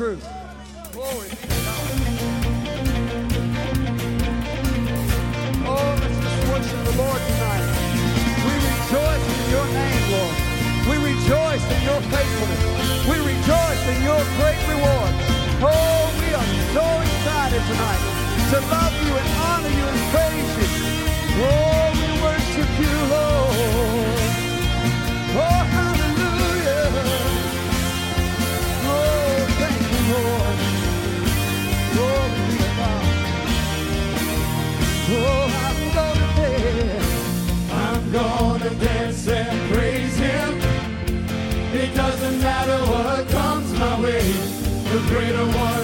truth. Glory. Oh, let's just worship the Lord tonight. We rejoice in your name, Lord. We rejoice in your faithfulness. We rejoice in your great reward. Oh, we are so excited tonight to love you and honor you and praise you. Glory greater one.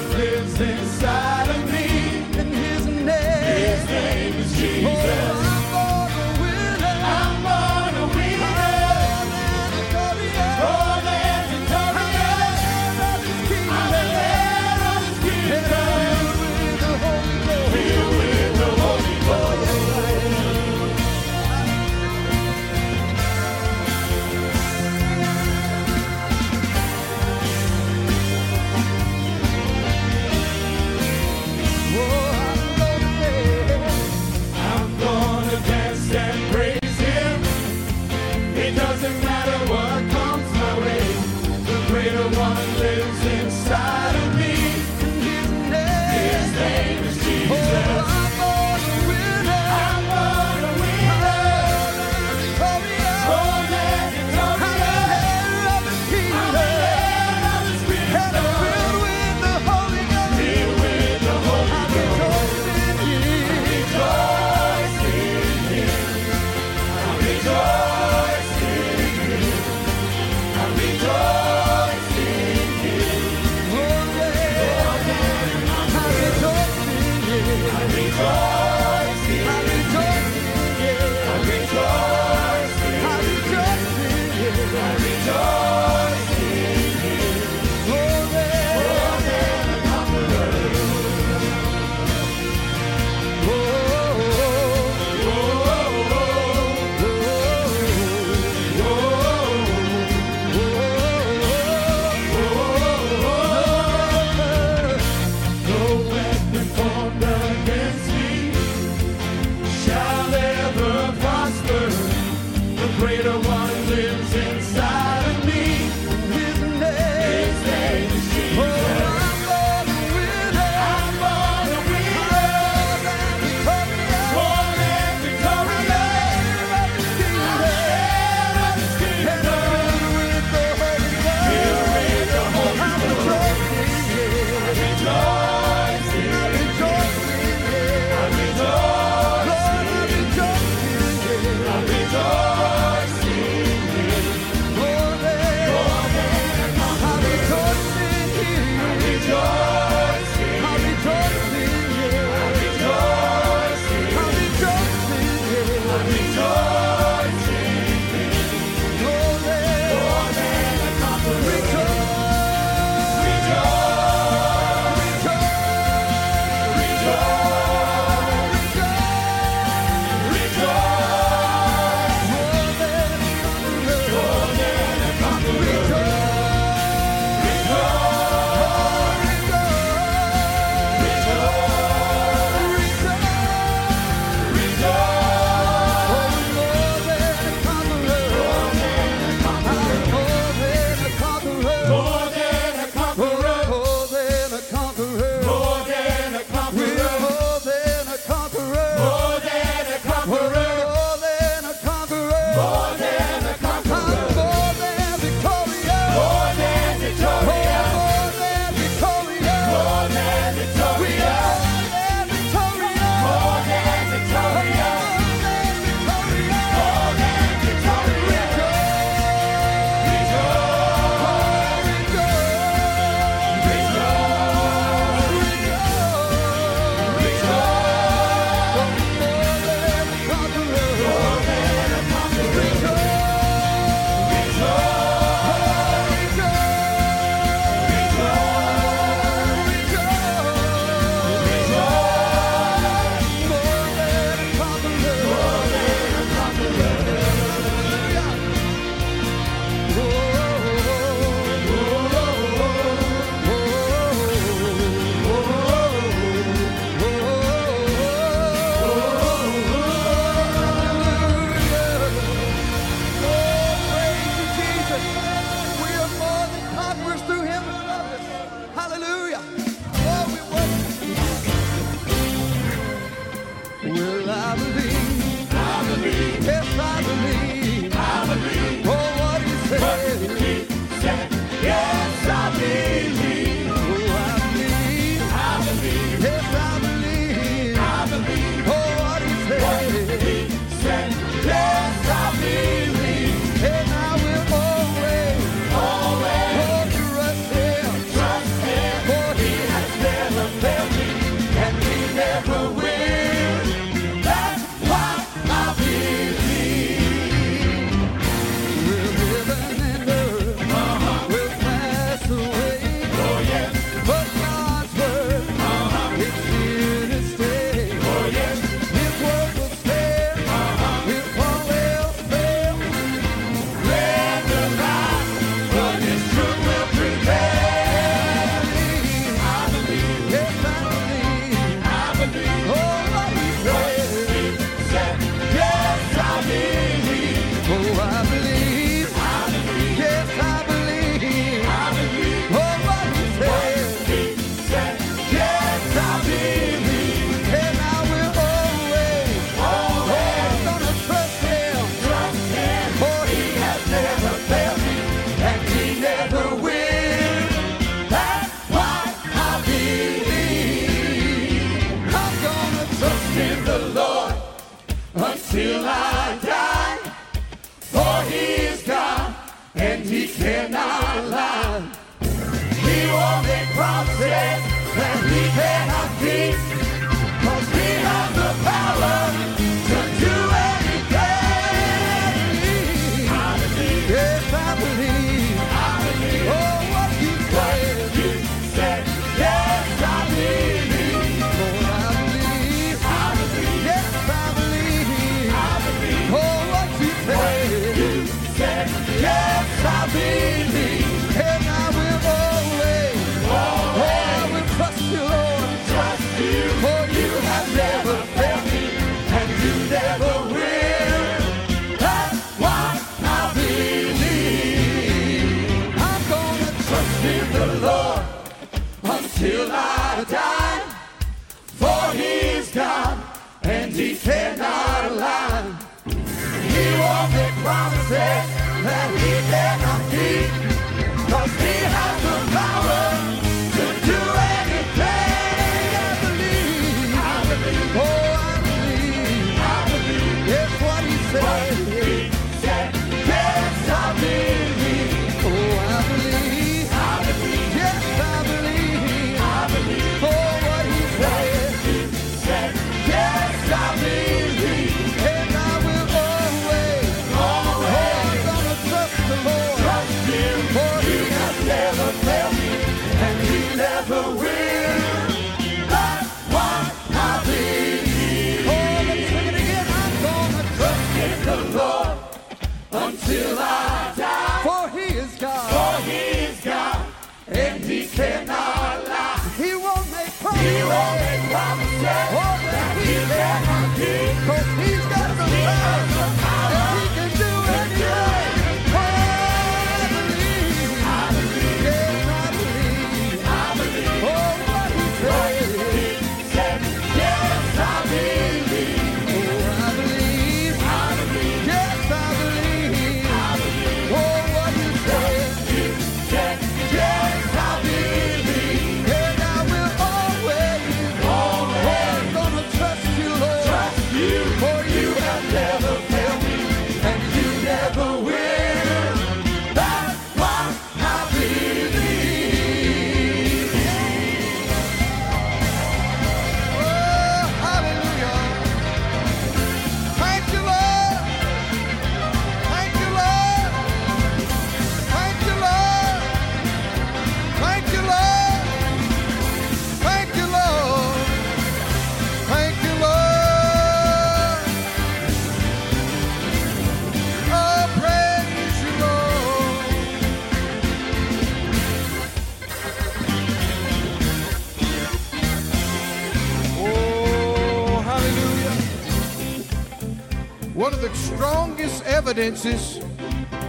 evidences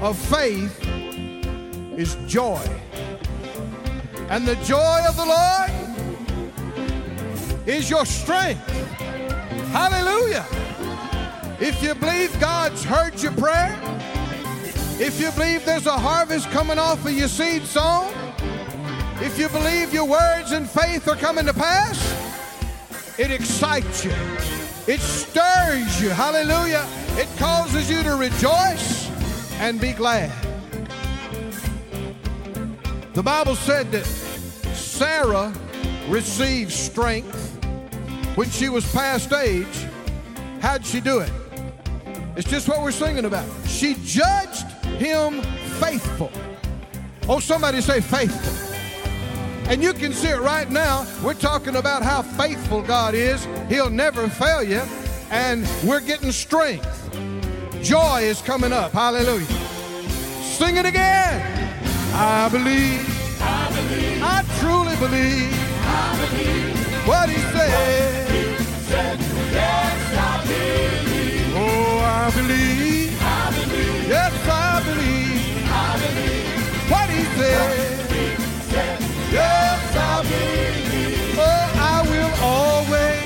of faith is joy. And the joy of the Lord is your strength. Hallelujah. If you believe God's heard your prayer, if you believe there's a harvest coming off of your seed sown, if you believe your words and faith are coming to pass, it excites you. It stirs you. Hallelujah. It causes you to rejoice and be glad. The Bible said that Sarah received strength when she was past age. How'd she do it? It's just what we're singing about. She judged him faithful. Oh, somebody say faithful. And you can see it right now. We're talking about how faithful God is. He'll never fail you and we're getting strength. Joy is coming up. Hallelujah. Sing it again. I believe. I believe. I truly believe. I believe what he said. Said yes, I believe. Oh, I believe. I believe. Yes, I believe. I believe what he said. What he said yes, I believe. Oh, I will always.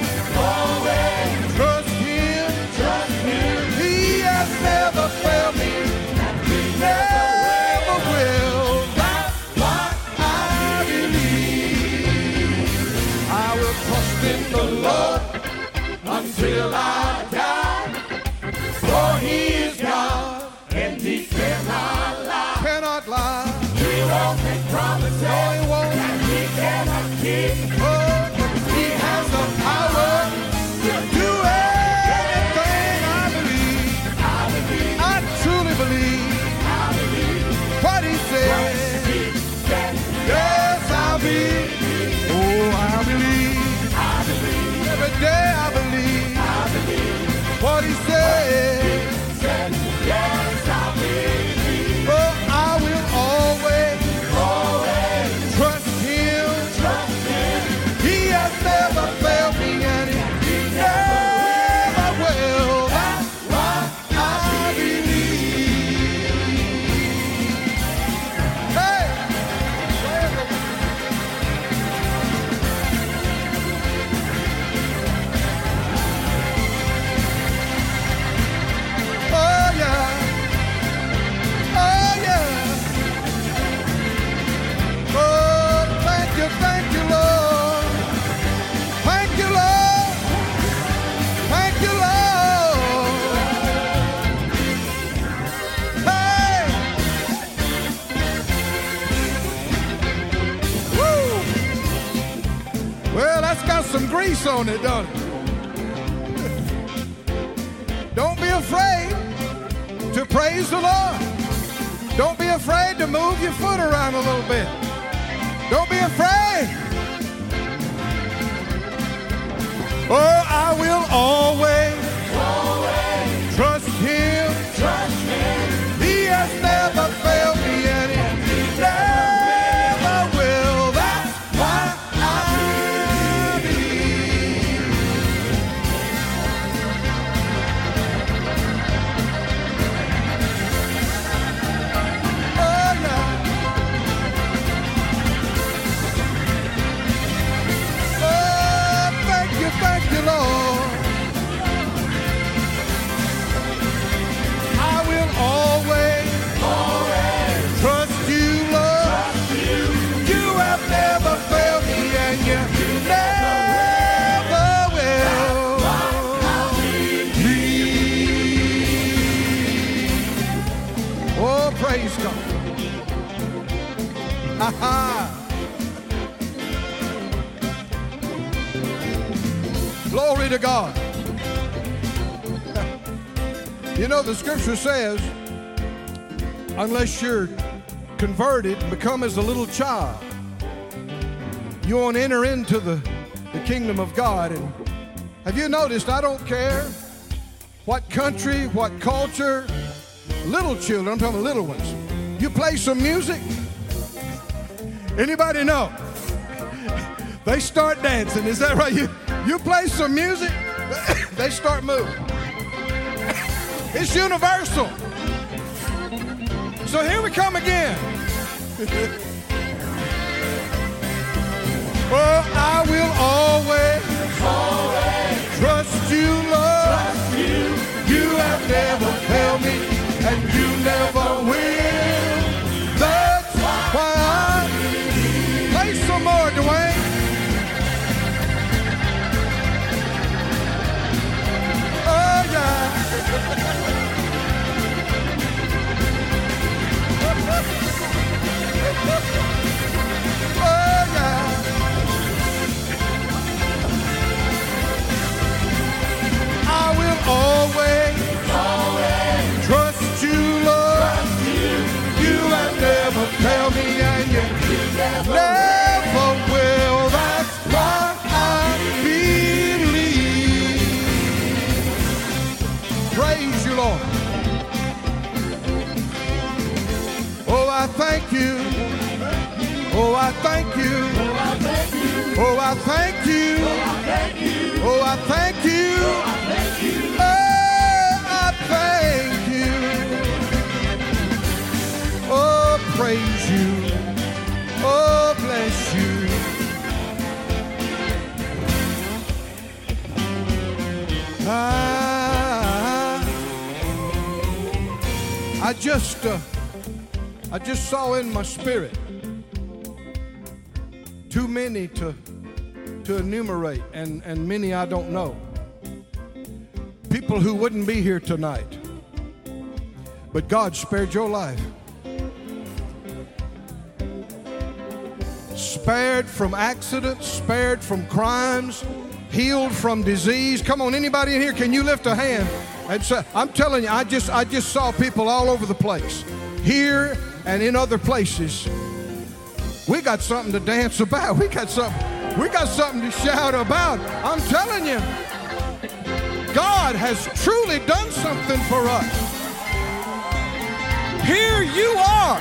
Grease on it, don't it? Don't be afraid to praise the Lord. Don't be afraid to move your foot around a little bit. Don't be afraid. Oh, I will always, God. You know, the scripture says, unless you're converted and become as a little child, you won't enter into the, the kingdom of God. And have you noticed? I don't care what country, what culture, little children, I'm talking little ones. You play some music, anybody know? They start dancing. Is that right? You, you play some music, they start moving. It's universal. So here we come again. oh, I will always, trust you, Lord. You have never failed me, and you never will. Always, thank you. Oh, I thank you. Oh, I thank you. Oh, praise you. Oh, bless you. Ah, I just, uh, I just saw in my spirit too many to to enumerate, and, and many I don't know. People who wouldn't be here tonight, but God spared your life. Spared from accidents, spared from crimes, healed from disease. Come on, anybody in here, can you lift a hand and I'm telling you, I just I just saw people all over the place, here and in other places. We got something to dance about. We got something. We got something to shout about. I'm telling you. God has truly done something for us. Here you are,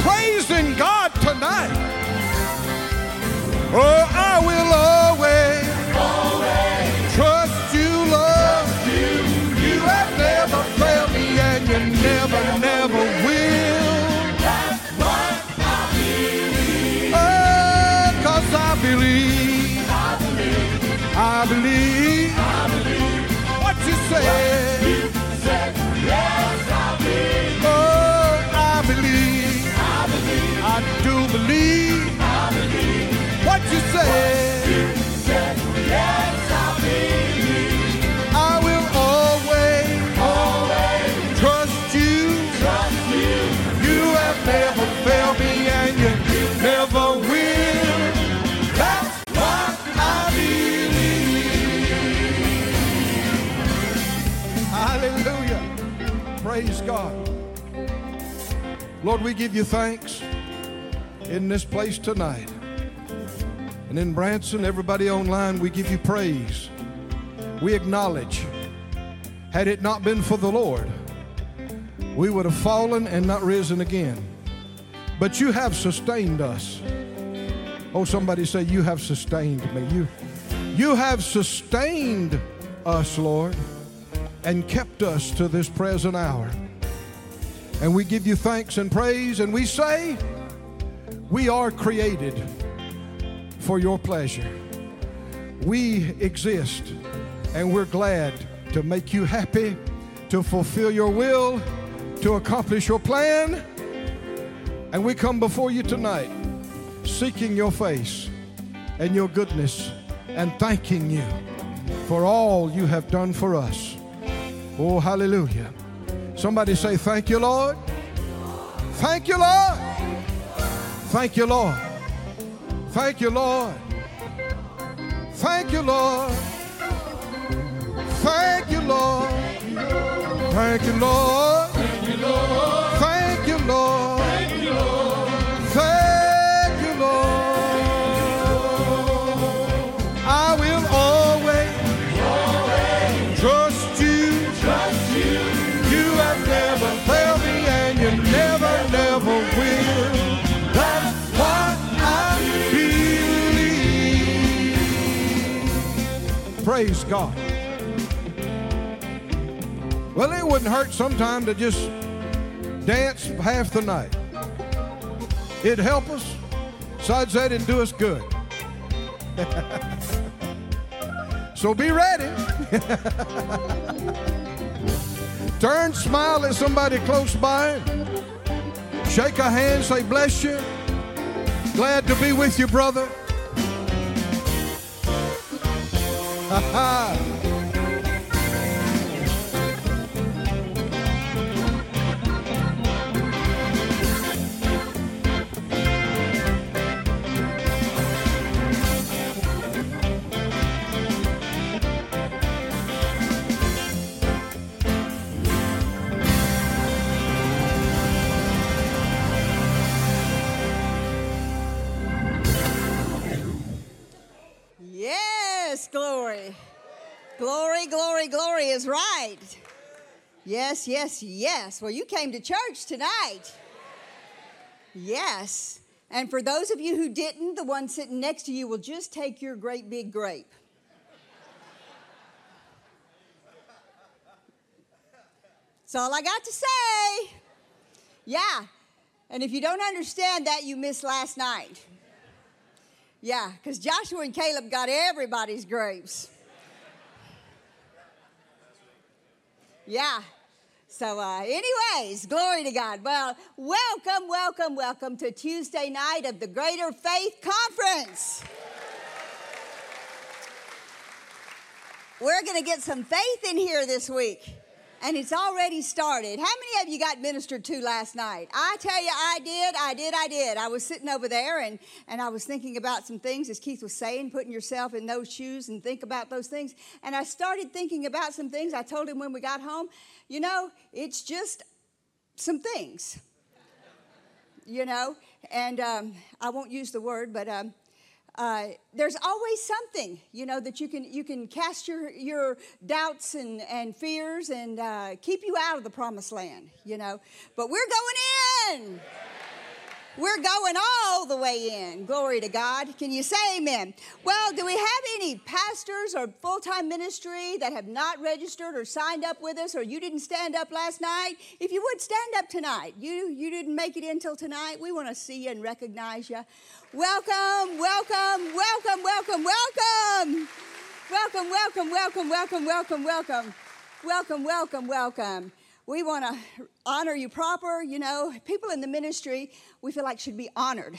praising God tonight. Oh, I will always, Praise God. Lord, we give you thanks in this place tonight. And in Branson, everybody online, we give you praise. We acknowledge, had it not been for the Lord, we would have fallen and not risen again. But you have sustained us. Oh, somebody say, You have sustained me. You, you have sustained us, Lord, and kept us to this present hour. And we give you thanks and praise, and we say, We are created for your pleasure. We exist, and we're glad to make you happy, to fulfill your will, to accomplish your plan. And we come before you tonight seeking your face and your goodness and thanking you for all you have done for us. Oh, hallelujah. Somebody say, Thank you, Lord. Thank you, Lord. Thank you, Lord. Thank you, Lord. Thank you, Lord. Thank you, Lord. Thank you, Lord. Thank you, Lord. God. Well, it wouldn't hurt sometime to just dance half the night. It'd help us. Besides that, it'd do us good. so be ready. Turn, smile at somebody close by. Shake a hand, say, bless you. Glad to be with you, brother. Ha ha. Yes, yes, yes. Well, you came to church tonight. Yes. And for those of you who didn't, the one sitting next to you will just take your great big grape. That's all I got to say. Yeah. And if you don't understand that, you missed last night. Yeah, because Joshua and Caleb got everybody's grapes. Yeah. So, uh, anyways, glory to God. Well, welcome, welcome, welcome to Tuesday night of the Greater Faith Conference. We're going to get some faith in here this week. And it's already started. How many of you got ministered to last night? I tell you, I did, I did, I did. I was sitting over there and, and I was thinking about some things, as Keith was saying, putting yourself in those shoes and think about those things. And I started thinking about some things. I told him when we got home, you know, it's just some things. You know, and um, I won't use the word, but um, uh, there's always something, you know, that you can you can cast your your doubts and, and fears and uh, keep you out of the promised land, you know. But we're going in. We're going all the way in. Glory to God. Can you say amen? Well, do we have any pastors or full time ministry that have not registered or signed up with us, or you didn't stand up last night? If you would stand up tonight, you, you didn't make it in till tonight. We want to see you and recognize you. Welcome, welcome, welcome, welcome, welcome. Welcome, welcome, welcome, welcome, welcome, welcome. Welcome, welcome, welcome we want to honor you proper. You know, people in the ministry we feel like should be honored.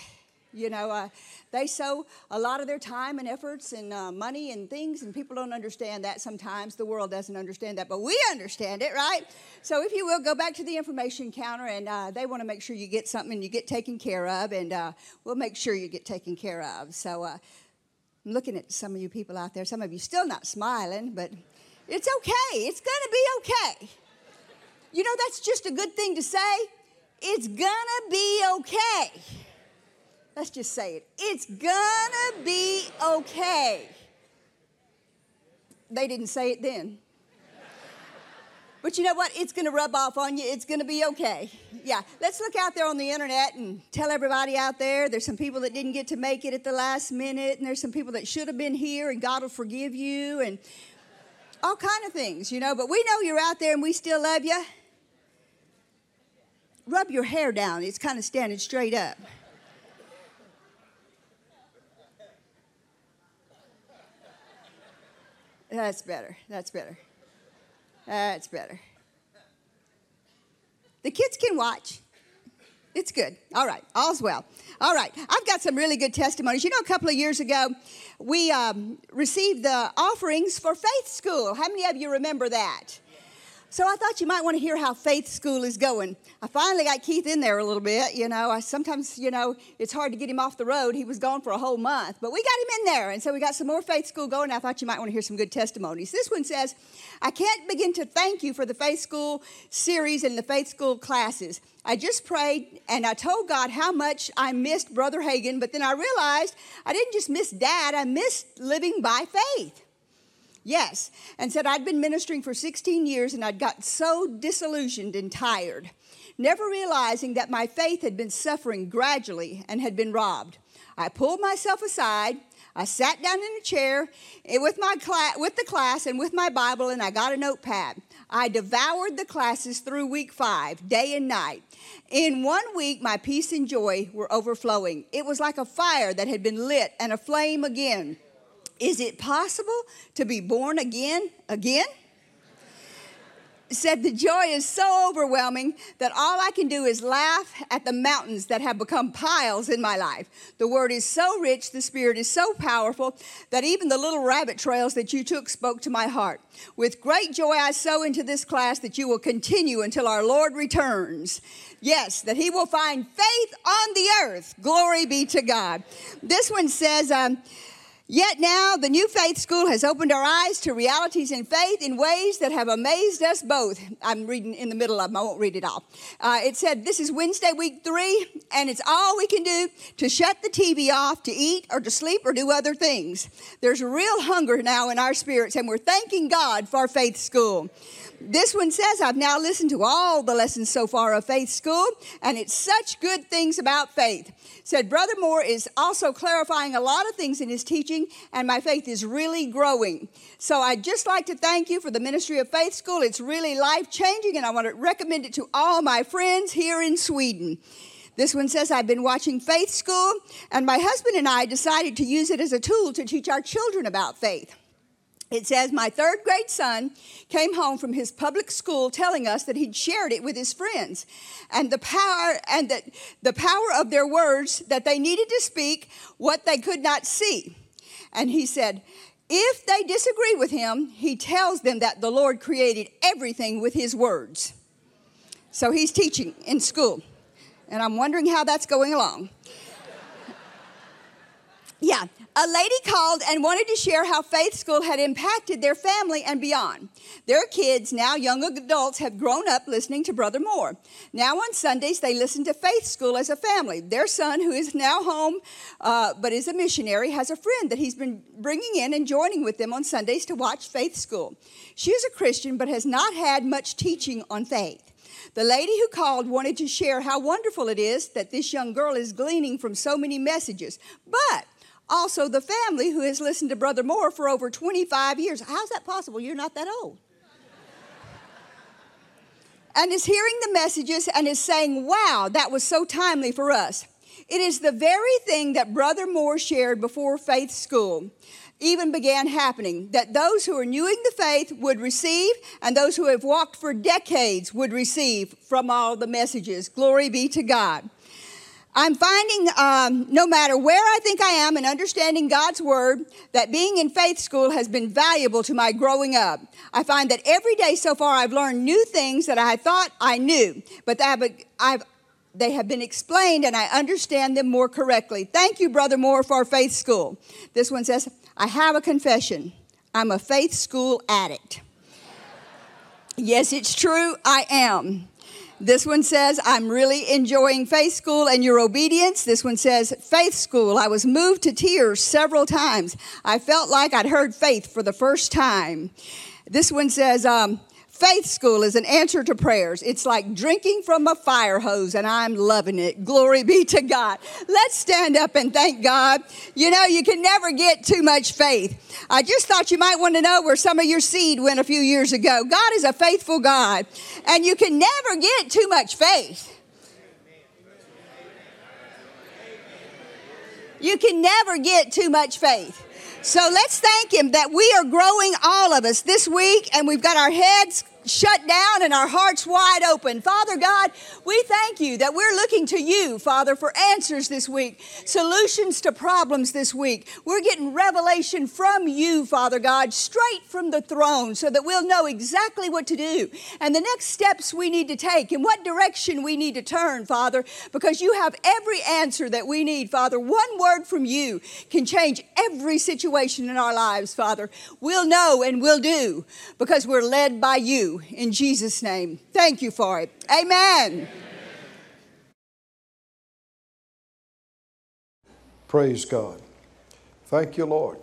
You know, uh, they sow a lot of their time and efforts and uh, money and things, and people don't understand that sometimes. The world doesn't understand that, but we understand it, right? So, if you will, go back to the information counter, and uh, they want to make sure you get something and you get taken care of, and uh, we'll make sure you get taken care of. So, uh, I'm looking at some of you people out there. Some of you still not smiling, but it's okay. It's going to be okay. You know, that's just a good thing to say. It's gonna be okay. Let's just say it. It's gonna be okay. They didn't say it then. But you know what? It's going to rub off on you. It's going to be okay. Yeah. Let's look out there on the internet and tell everybody out there there's some people that didn't get to make it at the last minute, and there's some people that should have been here, and God will forgive you, and all kind of things, you know. But we know you're out there, and we still love you rub your hair down. It's kind of standing straight up. That's better. That's better. That's better. The kids can watch. It's good. All right. All's well. All right. I've got some really good testimonies. You know, a couple of years ago, we um, received the offerings for Faith School. How many of you remember that? So I thought you might want to hear how faith school is going. I finally got Keith in there a little bit. You know, I sometimes, you know, it's hard to get him off the road. He was gone for a whole month, but we got him in there. And so we got some more faith school going. I thought you might want to hear some good testimonies. This one says, I can't begin to thank you for the faith school series and the faith school classes. I just prayed and I told God how much I missed Brother Hagin, but then I realized I didn't just miss dad, I missed living by faith. Yes, and said I'd been ministering for 16 years and I'd got so disillusioned and tired, never realizing that my faith had been suffering gradually and had been robbed. I pulled myself aside. I sat down in a chair eh, with, my cla- with the class and with my Bible, and I got a notepad. I devoured the classes through week five, day and night. In one week, my peace and joy were overflowing. It was like a fire that had been lit and aflame again. Is it possible to be born again again? Said the joy is so overwhelming that all I can do is laugh at the mountains that have become piles in my life. The word is so rich, the spirit is so powerful that even the little rabbit trails that you took spoke to my heart. With great joy, I sow into this class that you will continue until our Lord returns. Yes, that He will find faith on the earth. Glory be to God. This one says, um, Yet now, the New Faith School has opened our eyes to realities in faith in ways that have amazed us both. I'm reading in the middle of them, I won't read it all. Uh, it said, This is Wednesday, week three, and it's all we can do to shut the TV off, to eat, or to sleep, or do other things. There's real hunger now in our spirits, and we're thanking God for Faith School. This one says, I've now listened to all the lessons so far of Faith School, and it's such good things about faith. Said, Brother Moore is also clarifying a lot of things in his teaching, and my faith is really growing. So I'd just like to thank you for the ministry of Faith School. It's really life changing, and I want to recommend it to all my friends here in Sweden. This one says, I've been watching Faith School, and my husband and I decided to use it as a tool to teach our children about faith. It says, My third grade son came home from his public school telling us that he'd shared it with his friends and the power and that the power of their words that they needed to speak what they could not see. And he said, if they disagree with him, he tells them that the Lord created everything with his words. So he's teaching in school. And I'm wondering how that's going along. yeah, A lady called and wanted to share how faith school had impacted their family and beyond. Their kids, now young adults, have grown up listening to Brother Moore. Now on Sundays, they listen to faith school as a family. Their son, who is now home uh, but is a missionary, has a friend that he's been bringing in and joining with them on Sundays to watch faith school. She is a Christian but has not had much teaching on faith. The lady who called wanted to share how wonderful it is that this young girl is gleaning from so many messages, but also the family who has listened to Brother Moore for over 25 years. How's that possible? You're not that old. and is hearing the messages and is saying, Wow, that was so timely for us. It is the very thing that Brother Moore shared before faith school even began happening that those who are newing the faith would receive, and those who have walked for decades would receive from all the messages. Glory be to God. I'm finding um, no matter where I think I am in understanding God's word, that being in faith school has been valuable to my growing up. I find that every day so far I've learned new things that I thought I knew, but I've, I've they have been explained and I understand them more correctly. Thank you, Brother Moore, for faith school. This one says, I have a confession. I'm a faith school addict. yes, it's true, I am. This one says, I'm really enjoying faith school and your obedience. This one says, faith school. I was moved to tears several times. I felt like I'd heard faith for the first time. This one says, um, Faith school is an answer to prayers. It's like drinking from a fire hose, and I'm loving it. Glory be to God. Let's stand up and thank God. You know, you can never get too much faith. I just thought you might want to know where some of your seed went a few years ago. God is a faithful God, and you can never get too much faith. You can never get too much faith. So let's thank Him that we are growing, all of us, this week, and we've got our heads shut down and our hearts wide open. Father God, we thank you that we're looking to you, Father, for answers this week, solutions to problems this week. We're getting revelation from you, Father God, straight from the throne so that we'll know exactly what to do and the next steps we need to take and what direction we need to turn, Father, because you have every answer that we need, Father. One word from you can change every situation in our lives, Father. We'll know and we'll do because we're led by you in Jesus' name. Thank you for it. Amen. Praise God. Thank you, Lord.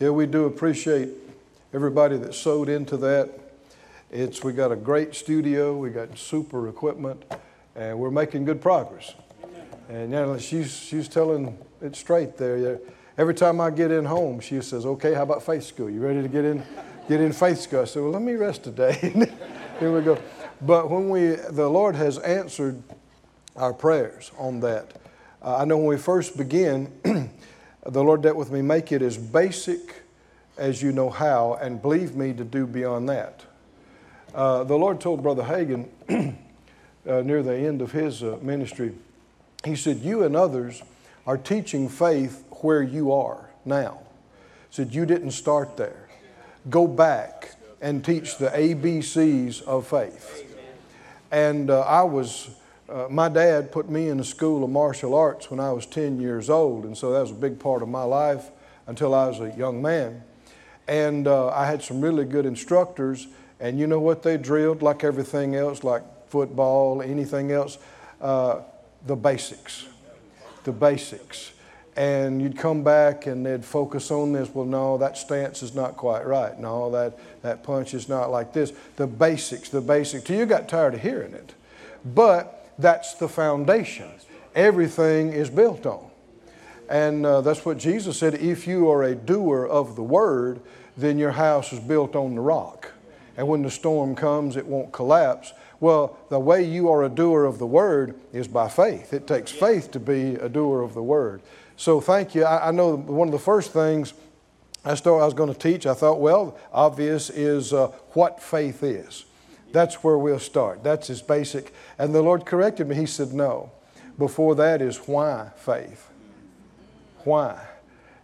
Yeah, we do appreciate everybody that sowed into that. It's we got a great studio, we got super equipment, and we're making good progress. And you know, she's she's telling it straight there. Every time I get in home, she says, "Okay, how about faith school? You ready to get in?" Get in faith. I said, well, let me rest today. Here we go. But when we, the Lord has answered our prayers on that. Uh, I know when we first begin, the Lord dealt with me, make it as basic as you know how, and believe me to do beyond that. Uh, the Lord told Brother Hagin uh, near the end of his uh, ministry, he said, You and others are teaching faith where you are now. He said, You didn't start there go back and teach the ABCs of faith. And uh, I was, uh, my dad put me in a school of martial arts when I was 10 years old, and so that was a big part of my life until I was a young man. And uh, I had some really good instructors, and you know what they drilled, like everything else, like football, anything else? Uh, the basics. The basics and you'd come back and they'd focus on this. Well, no, that stance is not quite right. No, that, that punch is not like this. The basics, the basics. Till you got tired of hearing it. But that's the foundation. Everything is built on. And uh, that's what Jesus said if you are a doer of the word, then your house is built on the rock. And when the storm comes, it won't collapse. Well, the way you are a doer of the word is by faith. It takes faith to be a doer of the word. So thank you. I, I know one of the first things I, started, I was going to teach, I thought, well, obvious is uh, what faith is. That's where we'll start. That's as basic. And the Lord corrected me. He said, no. Before that is why faith. Why?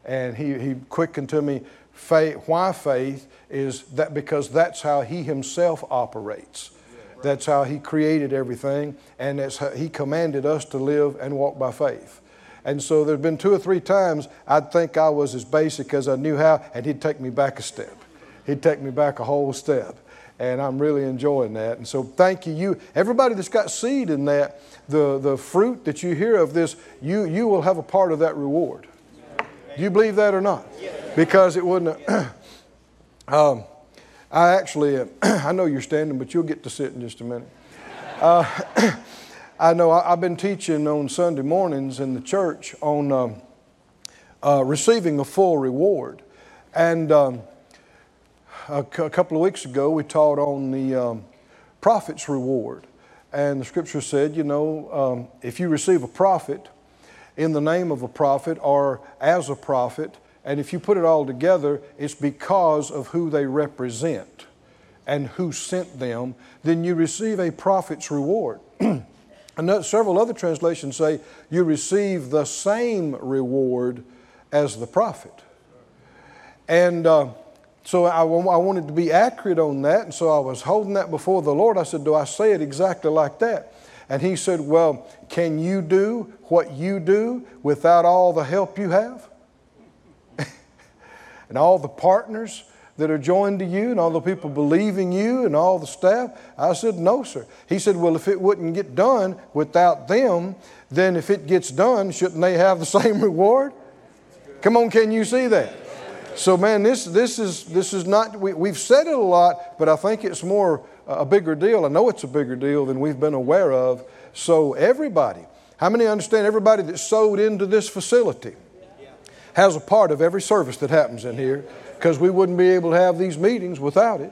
And he, he quickened to me, faith, why faith is that because that's how he himself operates. That's how he created everything, and that's how he commanded us to live and walk by faith. And so there's been two or three times I'd think I was as basic as I knew how, and he'd take me back a step. He'd take me back a whole step. And I'm really enjoying that. And so thank you. You everybody that's got seed in that, the, the fruit that you hear of this, you, you will have a part of that reward. Do you believe that or not? Because it wouldn't. um, I actually, I know you're standing, but you'll get to sit in just a minute. Uh, I know I, have been teaching on Sunday mornings in the church on um, uh, receiving a full reward. And um, a, c- a couple of weeks ago, we taught on the um, prophet's reward. And the scripture said, you know, um, if you receive a prophet in the name of a prophet or as a prophet, and if you put it all together, it's because of who they represent and who sent them, then you receive a prophet's reward. And several other translations say you receive the same reward as the prophet. And uh, so I, I wanted to be accurate on that, and so I was holding that before the Lord. I said, Do I say it exactly like that? And He said, Well, can you do what you do without all the help you have? and all the partners that are joined to you and all the people believing you and all the staff? I said, No, sir. He said, Well, if it wouldn't get done without them, then if it gets done, shouldn't they have the same reward? Come on, can you see that? So, man, this, this, is, this is not, we, we've said it a lot, but I think it's more uh, a bigger deal. I know it's a bigger deal than we've been aware of. So, everybody, how many understand everybody that sowed into this facility has a part of every service that happens in here? Because we wouldn't be able to have these meetings without it.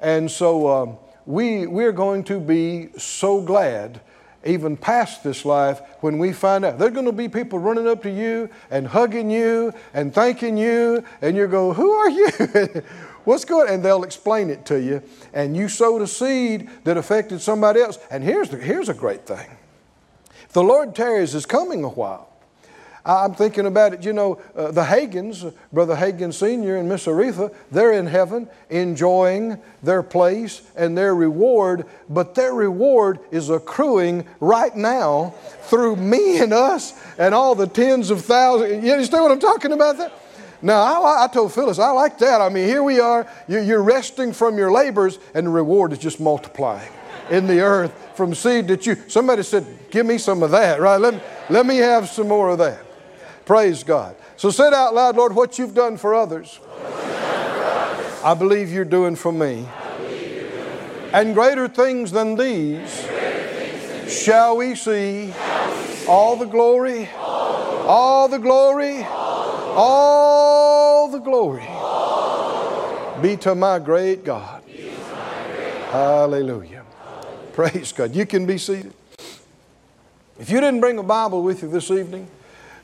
And so um, we, we're going to be so glad, even past this life, when we find out. There are going to be people running up to you and hugging you and thanking you, and you go, Who are you? What's going And they'll explain it to you. And you sowed a seed that affected somebody else. And here's, the, here's a great thing. The Lord tarries is coming a while, I'm thinking about it, you know, uh, the Hagins, Brother Hagin Sr. and Miss Oretha, they're in heaven enjoying their place and their reward, but their reward is accruing right now through me and us and all the tens of thousands. You understand what I'm talking about there? Now, I, I, told Phyllis, I like that. I mean, here we are, you're resting from your labors, and the reward is just multiplying in the earth from seed that you. Somebody said, Give me some of that, right? Let me, let me have some more of that. Praise God. So say it out loud, Lord, what you've done for others. I believe you're doing for me. And greater things than these shall we see all the glory, all the glory, all the glory be to my great God. Hallelujah. Praise God. You can be seated. If you didn't bring a Bible with you this evening,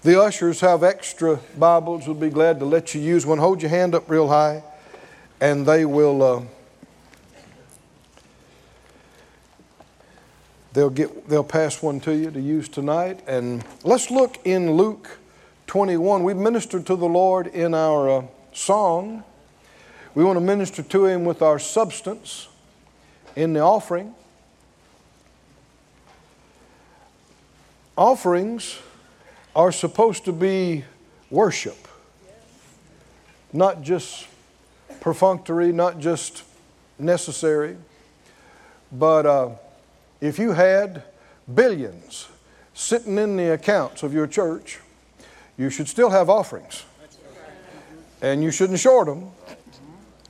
the ushers have extra Bibles. We'll be glad to let you use one. Hold your hand up real high, and they will. Uh, they'll get. They'll pass one to you to use tonight. And let's look in Luke 21. We ministered to the Lord in our uh, song. We want to minister to Him with our substance in the offering. Offerings are supposed to be worship, not just perfunctory, not just necessary. But uh, if you had billions sitting in the accounts of your church, you should still have offerings. And you shouldn't short them,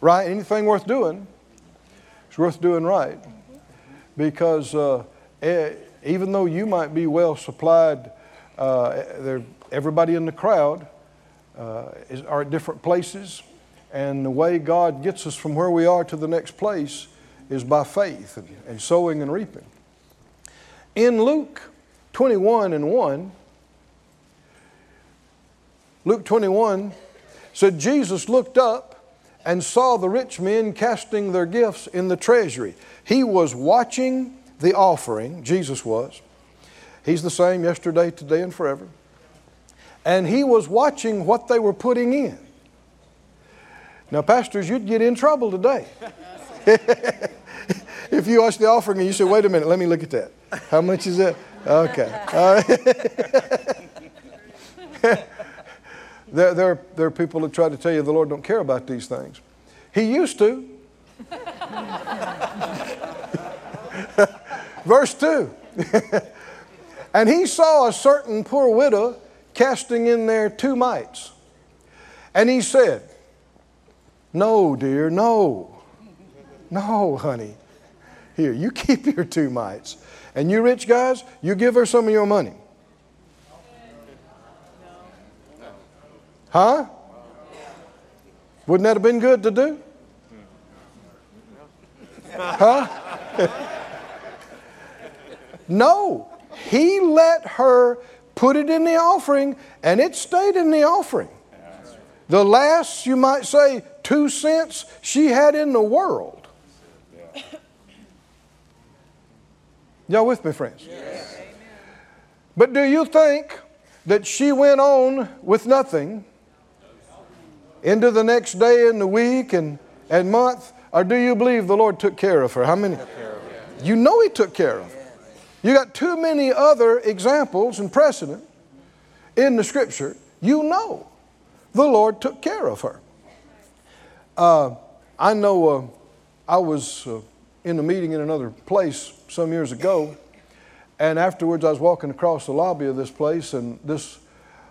right? Anything worth doing is worth doing right. Because uh, even though you might be well supplied uh, everybody in the crowd uh, is, are at different places, and the way God gets us from where we are to the next place is by faith and, and sowing and reaping. In Luke 21 and 1, Luke 21 said, Jesus looked up and saw the rich men casting their gifts in the treasury. He was watching the offering, Jesus was, He's the same yesterday, today, and forever. And he was watching what they were putting in. Now, pastors, you'd get in trouble today. if you watch the offering and you say, wait a minute, let me look at that. How much is that? Okay. Uh, there, there, there are people that try to tell you the Lord don't care about these things. He used to. Verse 2. And he saw a certain poor widow casting in there two mites. And he said, No, dear, no. No, honey. Here, you keep your two mites. And you rich guys, you give her some of your money. Huh? Wouldn't that have been good to do? Huh? no. He let her put it in the offering, and it stayed in the offering. The last, you might say, two cents she had in the world. Y'all with me, friends? Yes. But do you think that she went on with nothing into the next day and the week and, and month? Or do you believe the Lord took care of her? How many? You know He took care of her. You got too many other examples and precedent in the Scripture. You know the Lord took care of her. Uh, I know uh, I was uh, in a meeting in another place some years ago, and afterwards I was walking across the lobby of this place, and this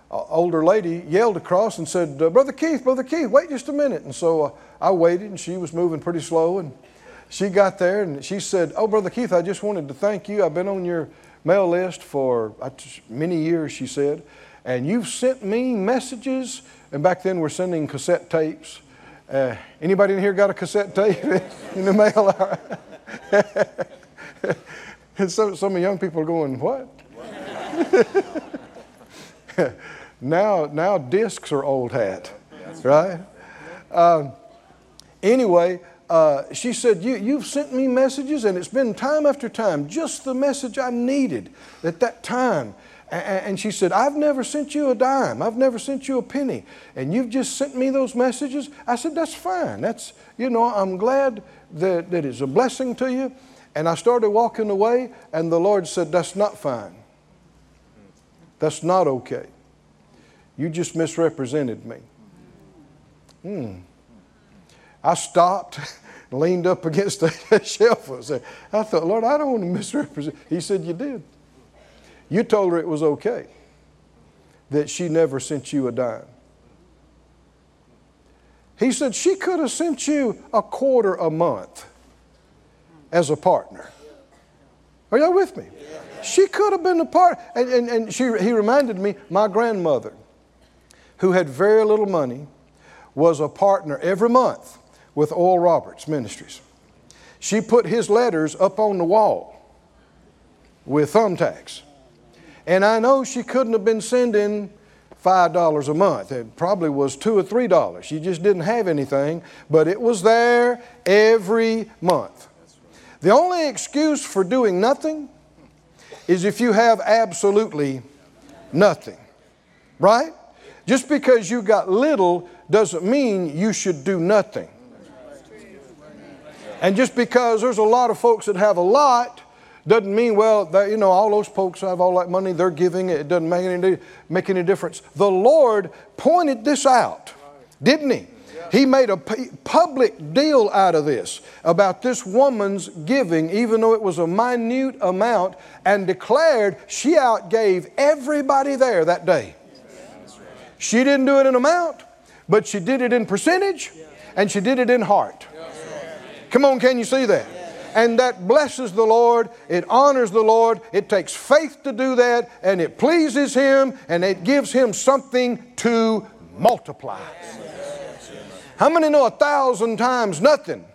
uh, older lady yelled across and said, uh, Brother Keith, Brother Keith, wait just a minute. And so uh, I waited, and she was moving pretty slow, and she got there, and she said, Oh, Brother Keith, I just wanted to thank you. I've been on your mail list for many years, she said, and you've sent me messages, and back then we're sending cassette tapes. Uh, anybody in here got a cassette tape in the mail? And some, some of the young people are going, what? now, now discs are old hat, right? Um, anyway, uh, she said, you, You've sent me messages, and it's been time after time, just the message I needed at that time. And she said, I've never sent you a dime. I've never sent you a penny. And you've just sent me those messages. I said, That's fine. That's, you know, I'm glad that, that it's a blessing to you. And I started walking away, and the Lord said, That's not fine. That's not okay. You just misrepresented me. Hmm. I stopped, leaned up against the shelf. I, said, I thought, Lord, I don't want to misrepresent. He said, You did. You told her it was okay, that she never sent you a dime. He said, She could have sent you a quarter a month as a partner. Are y'all with me? She could have been a part. And, and, and she, he reminded me, my grandmother, who had very little money, was a partner every month with Oral Roberts Ministries. She put his letters up on the wall with thumbtacks. And I know she couldn't have been sending $5 a month. It probably was 2 or $3. She just didn't have anything, but it was there every month. The only excuse for doing nothing is if you have absolutely nothing, right? Just because you got little doesn't mean you should do nothing. And just because there's a lot of folks that have a lot doesn't mean, well, that, you know, all those folks have all that money, they're giving, it doesn't make any, make any difference. The Lord pointed this out, didn't He? He made a public deal out of this about this woman's giving, even though it was a minute amount, and declared she outgave everybody there that day. She didn't do it in amount, but she did it in percentage and she did it in heart. Come on, can you see that? And that blesses the Lord, it honors the Lord, it takes faith to do that, and it pleases Him, and it gives Him something to multiply. How many know a thousand times nothing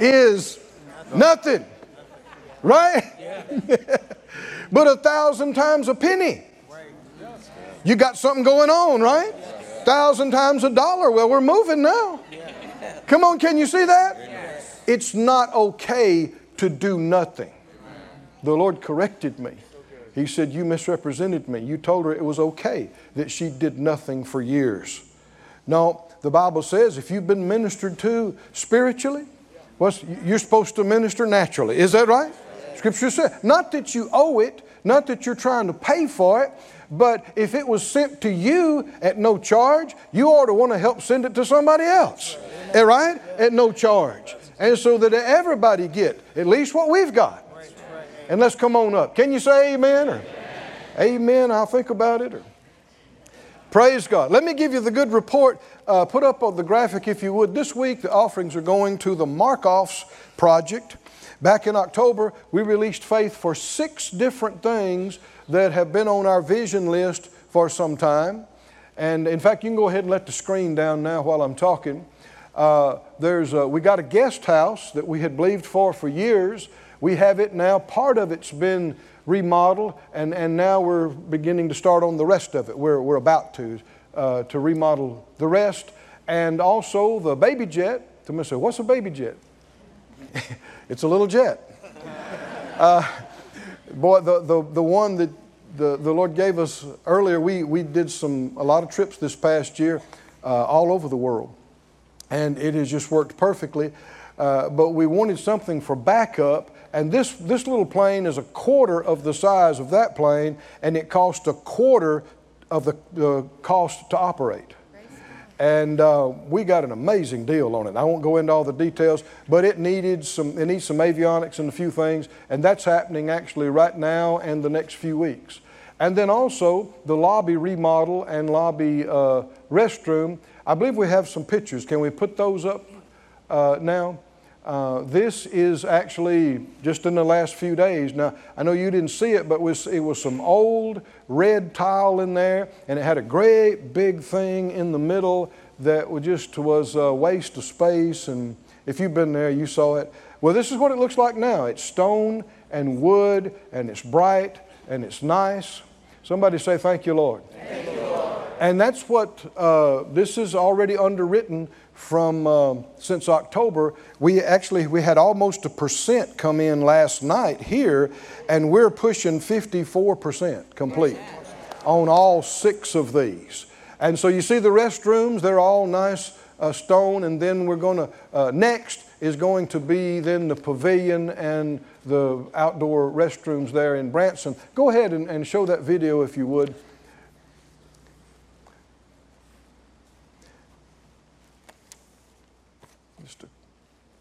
is nothing? Right? but a thousand times a penny. You got something going on, right? A Thousand times a dollar. Well, we're moving now. Come on, can you see that? It's not okay to do nothing. The Lord corrected me. He said, You misrepresented me. You told her it was okay that she did nothing for years. Now, the Bible says if you've been ministered to spiritually, well, you're supposed to minister naturally. Is that right? Scripture says, not that you owe it, Not that you're trying to pay for it, but if it was sent to you at no charge, you ought to want to help send it to somebody else. All right? At no charge. And so that everybody get at least what we've got. And let's come on up. Can you say amen? Or amen, I'll think about it. Or, praise God. Let me give you the good report. Uh, put up on the graphic if you would. This week the offerings are going to the Markoffs project. Back in October, we released faith for six different things that have been on our vision list for some time. And in fact, you can go ahead and let the screen down now while I'm talking. Uh, there's a, we got a guest house that we had believed for for years. We have it now. Part of it's been remodeled, and, and now we're beginning to start on the rest of it. We're, we're about to, uh, to remodel the rest. And also the baby jet. Somebody say, What's a baby jet? it's a little jet. Uh, boy, the, the, the one that the, the Lord gave us earlier, we, we did some, a lot of trips this past year uh, all over the world. And it has just worked perfectly. Uh, but we wanted something for backup. And this, this little plane is a quarter of the size of that plane, and it cost a quarter of the, the cost to operate. And uh, we got an amazing deal on it. I won't go into all the details, but it needed some, it needs some avionics and a few things, and that's happening actually right now and the next few weeks. And then also the lobby remodel and lobby uh, restroom. I believe we have some pictures. Can we put those up uh, now? Uh, this is actually just in the last few days. Now, I know you didn't see it, but it was, it was some old red tile in there, and it had a great big thing in the middle that was just was a waste of space. And if you've been there, you saw it. Well, this is what it looks like now it's stone and wood, and it's bright, and it's nice. Somebody say, Thank you, Lord. Thank you, Lord. And that's what uh, this is already underwritten from uh, since October. We actually we had almost a percent come in last night here, and we're pushing 54% complete on all six of these. And so you see the restrooms; they're all nice uh, stone, and then we're going to uh, next is going to be then the pavilion and the outdoor restrooms there in Branson. Go ahead and, and show that video if you would.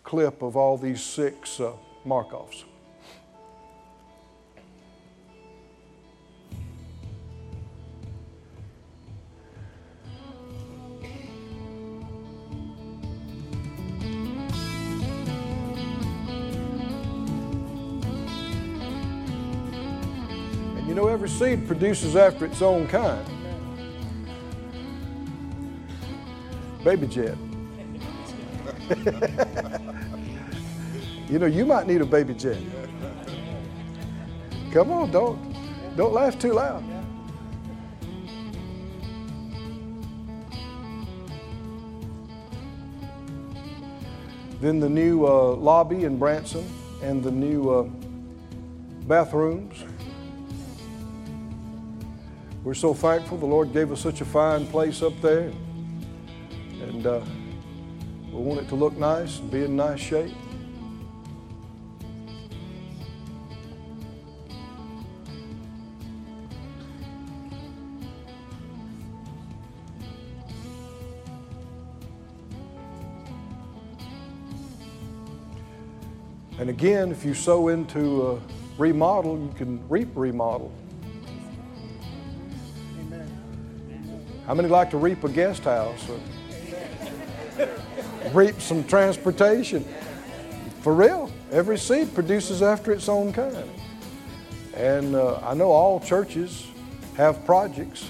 Clip of all these six uh, Markoffs. And you know, every seed produces after its own kind. Baby jet. you know, you might need a baby jet. Come on, don't don't laugh too loud. Then the new uh, lobby in Branson and the new uh, bathrooms. We're so thankful the Lord gave us such a fine place up there. And uh, we want it to look nice and be in nice shape. And again, if you sow into a remodel, you can reap remodel. How many like to reap a guest house? Or reap some transportation? For real, every seed produces after its own kind. And uh, I know all churches have projects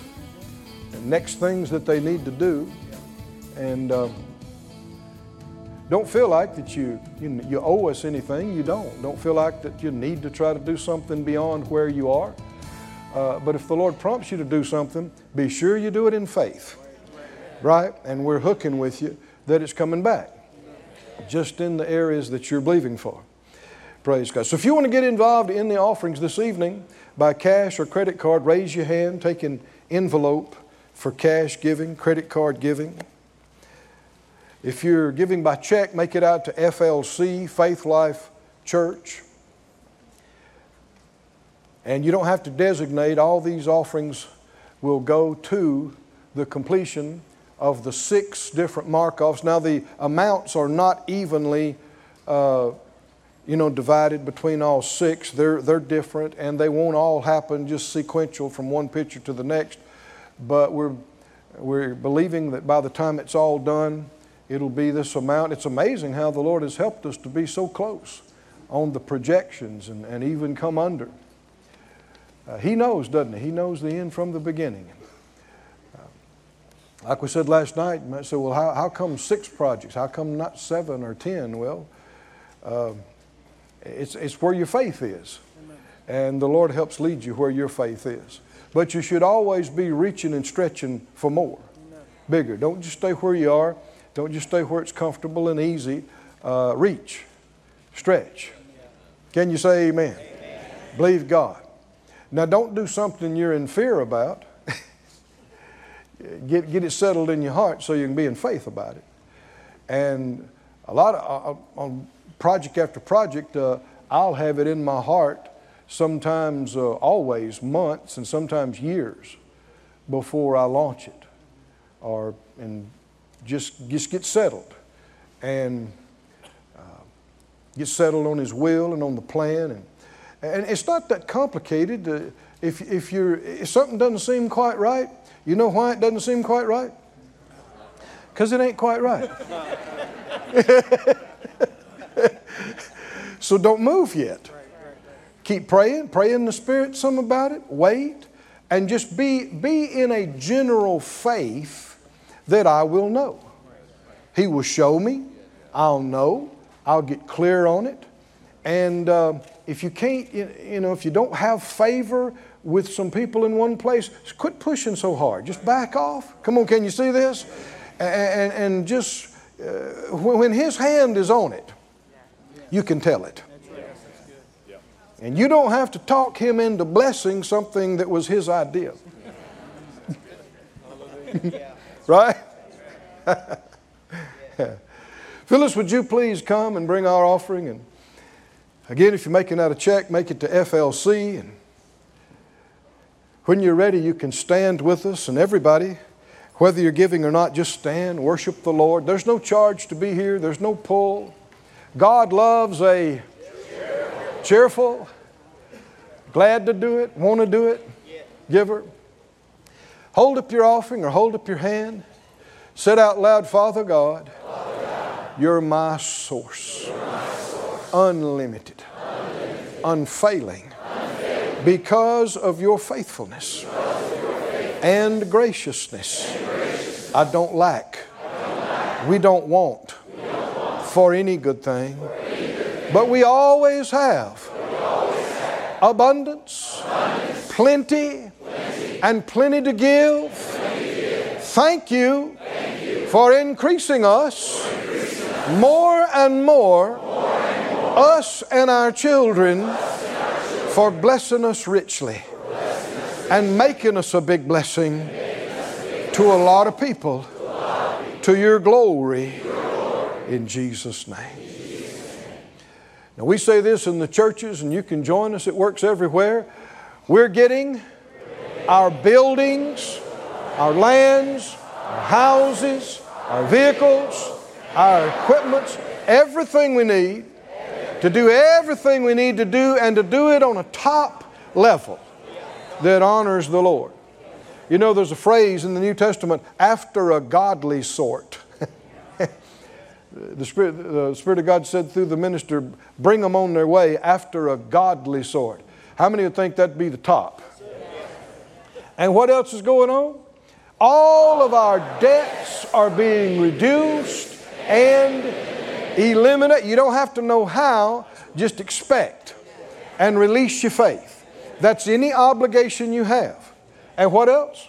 and next things that they need to do. And uh, don't feel like that you, you, you owe us anything. You don't. Don't feel like that you need to try to do something beyond where you are. Uh, but if the Lord prompts you to do something, be sure you do it in faith. Right? And we're hooking with you that it's coming back. Just in the areas that you're believing for. Praise God. So if you want to get involved in the offerings this evening by cash or credit card, raise your hand, take an envelope for cash giving, credit card giving. If you're giving by check, make it out to FLC, Faith Life Church. And you don't have to designate, all these offerings will go to the completion of the six different mark offs. Now, the amounts are not evenly. Uh, you know, divided between all six. They're, they're different and they won't all happen just sequential from one picture to the next. But we're, we're believing that by the time it's all done, it'll be this amount. It's amazing how the Lord has helped us to be so close on the projections and, and even come under. Uh, he knows, doesn't he? He knows the end from the beginning. Uh, like we said last night, might say, well, how, how come six projects? How come not seven or ten? Well, uh, it's, it's where your faith is. And the Lord helps lead you where your faith is. But you should always be reaching and stretching for more, bigger. Don't just stay where you are. Don't just stay where it's comfortable and easy. Uh, reach, stretch. Can you say amen? amen? Believe God. Now, don't do something you're in fear about. get, get it settled in your heart so you can be in faith about it. And a lot of, uh, on project after project, uh, I'll have it in my heart sometimes, uh, always months, and sometimes years before I launch it, or and just just get settled, and uh, get settled on His will and on the plan, and and it's not that complicated. Uh, if if you're if something doesn't seem quite right, you know why it doesn't seem quite right? Because it ain't quite right. so don't move yet. Keep praying, pray in the Spirit some about it, wait, and just be, be in a general faith that I will know. He will show me, I'll know, I'll get clear on it. And uh, if you can't, you know, if you don't have favor with some people in one place, quit pushing so hard. Just back off. Come on, can you see this? And, and, just uh, when His hand is on it, you can tell it. And you don't have to talk him into blessing something that was his idea. right? Phyllis, would you please come and bring our offering? And again, if you're making out a check, make it to FLC. And when you're ready, you can stand with us. And everybody, whether you're giving or not, just stand, worship the Lord. There's no charge to be here, there's no pull. God loves a cheerful, glad to do it, want to do it giver. Hold up your offering or hold up your hand. Said out loud, Father God, Father God you're, my source, you're my source. Unlimited, unlimited, unfailing, unfailing. Because, of your faithfulness, of your faithfulness. And, graciousness. and graciousness. I don't lack. I don't lack. We don't want for any good thing. But we always have abundance, plenty, and plenty to give. Thank you for increasing us more and more, us and our children, for blessing us richly and making us a big blessing to a lot of people to your glory in Jesus' name. Now, we say this in the churches, and you can join us, it works everywhere. We're getting our buildings, our lands, our houses, our vehicles, our equipments, everything we need to do everything we need to do and to do it on a top level that honors the Lord. You know, there's a phrase in the New Testament, after a godly sort the Spirit, the Spirit of God said through the minister, bring them on their way after a godly sort. How many would think that'd be the top? And what else is going on? All of our debts are being reduced and eliminated. You don't have to know how, just expect and release your faith. That's any obligation you have. And what else?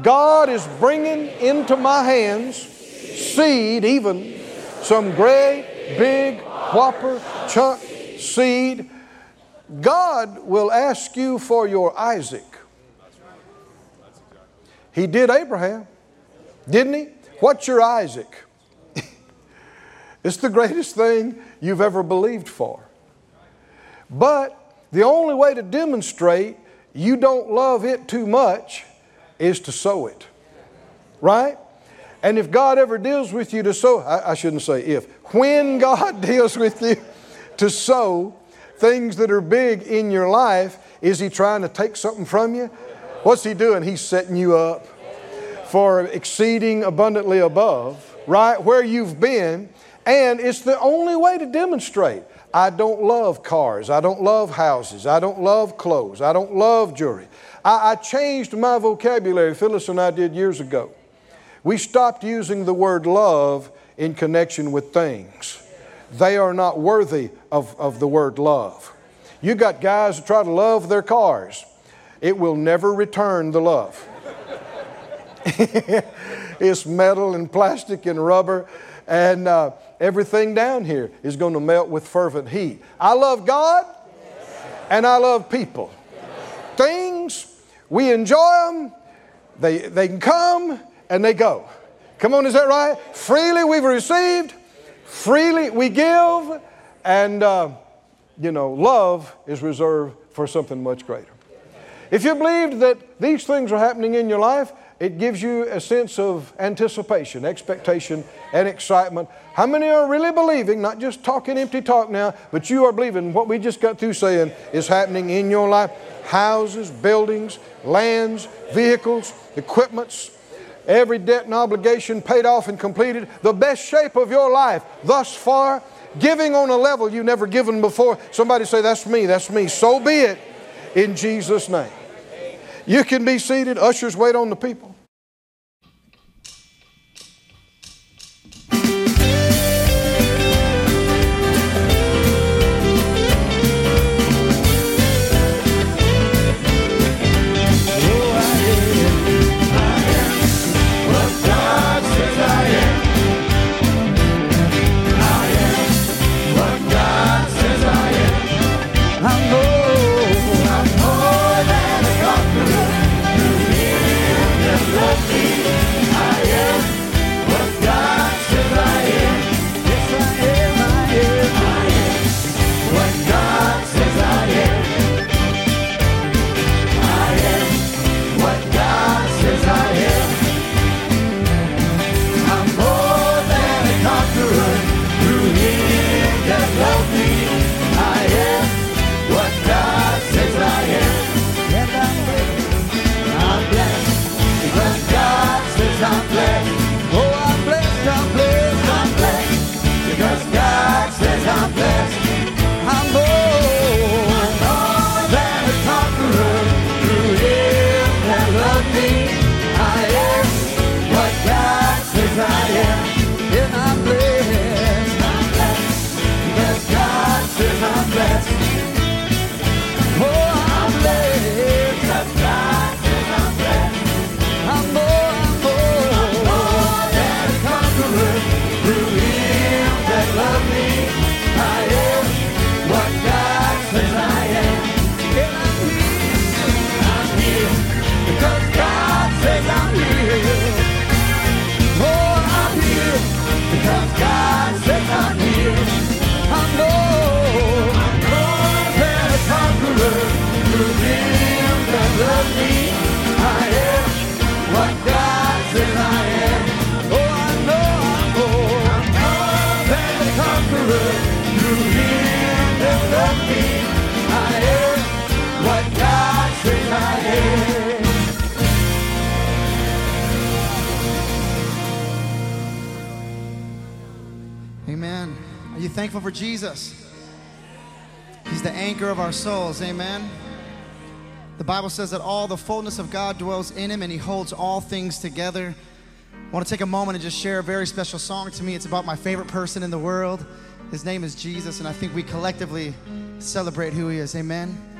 God is bringing into my hands seed, even some great, big, whopper, chunk seed, God will ask you for your Isaac. He did Abraham, didn't he? What's your Isaac? it's the greatest thing you've ever believed for. But The only way to demonstrate you don't love it too much is to sow it. Right? And if God ever deals with you to sow, I, I shouldn't say if, when God deals with you to sow things that are big in your life, is He trying to take something from you? What's He doing? He's setting you up for exceeding abundantly above, right? Where you've been. And it's the only way to demonstrate. I don't love cars. I don't love houses. I don't love clothes. I don't love jewelry. I, I changed my vocabulary, Phyllis and I did years ago. We stopped using the word love in connection with things. They are not worthy of, of the word love. You got guys who try to love their cars, it will never return the love. it's metal and plastic and rubber, and uh, everything down here is going to melt with fervent heat. I love God and I love people. Things, we enjoy them, they, they can come and they go. Come on, is that right? Freely we've received, freely we give, and uh, you know, love is reserved for something much greater. If you believe that these things are happening in your life, it gives you a sense of anticipation, expectation, and excitement. How many are really believing, not just talking empty talk now, but you are believing what we just got through saying is happening in your life? Houses, buildings, lands, vehicles, equipments, every debt and obligation paid off and completed, the best shape of your life thus far, giving on a level you've never given before. Somebody say, That's me, that's me. So be it in Jesus' name. You can be seated. Ushers, wait on the people. Thankful for Jesus. He's the anchor of our souls. Amen. The Bible says that all the fullness of God dwells in him and he holds all things together. I want to take a moment and just share a very special song to me. It's about my favorite person in the world. His name is Jesus, and I think we collectively celebrate who he is. Amen.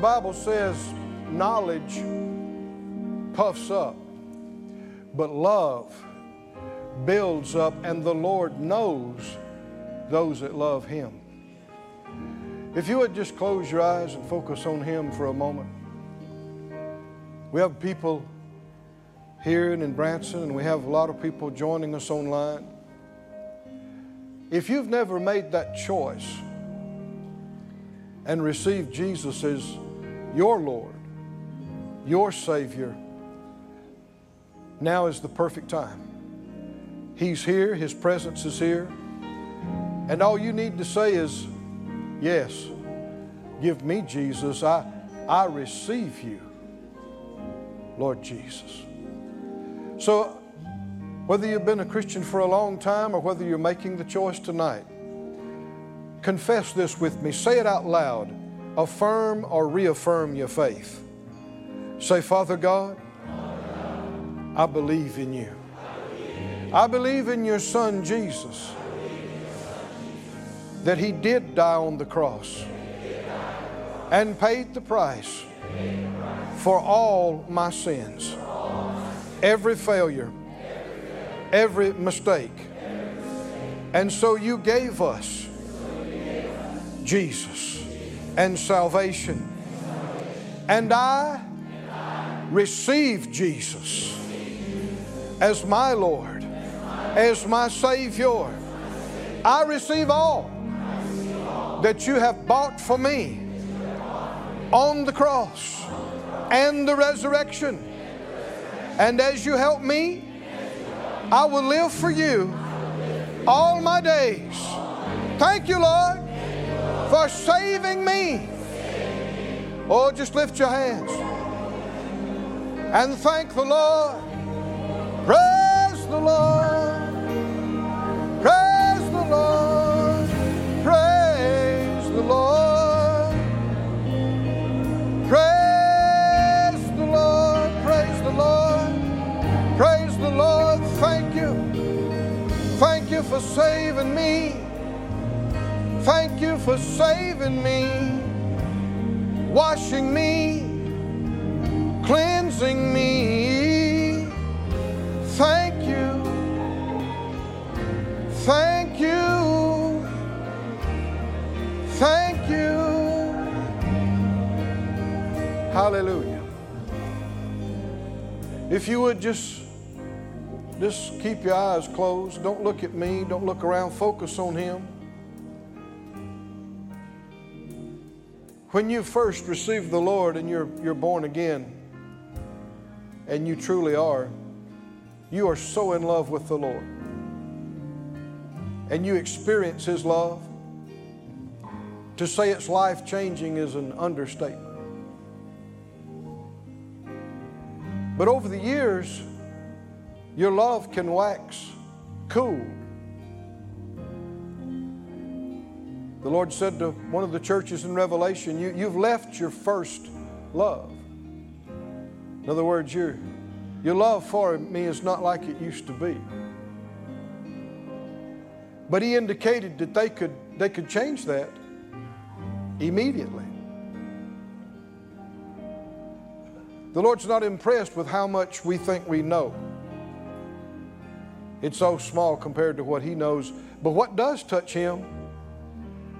Bible says knowledge puffs up, but love builds up, and the Lord knows those that love Him. If you would just close your eyes and focus on Him for a moment. We have people here in Branson, and we have a lot of people joining us online. If you've never made that choice and received Jesus as your Lord, your Savior, now is the perfect time. He's here, His presence is here, and all you need to say is, Yes, give me Jesus. I, I receive you, Lord Jesus. So, whether you've been a Christian for a long time or whether you're making the choice tonight, confess this with me. Say it out loud. Affirm or reaffirm your faith. Say, Father God, I believe in you. I believe in your Son Jesus, that He did die on the cross and paid the price for all my sins, every failure, every mistake. And so you gave us Jesus and salvation. And I receive Jesus as my Lord, as my Savior. I receive all that you have bought for me on the cross and the resurrection. And as you help me, I will live for you all my days. Thank you, Lord, for saving me. Oh, just lift your hands and thank the Lord. Praise the Lord. Praise the Lord. Praise the Lord. Praise the Lord. Praise the Lord. Praise the Lord. Thank you. Thank you for saving me. Thank you for saving me, washing me, cleansing me. Thank you. Thank you. Thank you. Hallelujah. If you would just just keep your eyes closed. Don't look at me. Don't look around. Focus on him. When you first receive the Lord and you're, you're born again, and you truly are, you are so in love with the Lord. And you experience His love. To say it's life changing is an understatement. But over the years, your love can wax cool. The Lord said to one of the churches in Revelation, you, You've left your first love. In other words, your, your love for me is not like it used to be. But He indicated that they could, they could change that immediately. The Lord's not impressed with how much we think we know. It's so small compared to what He knows. But what does touch Him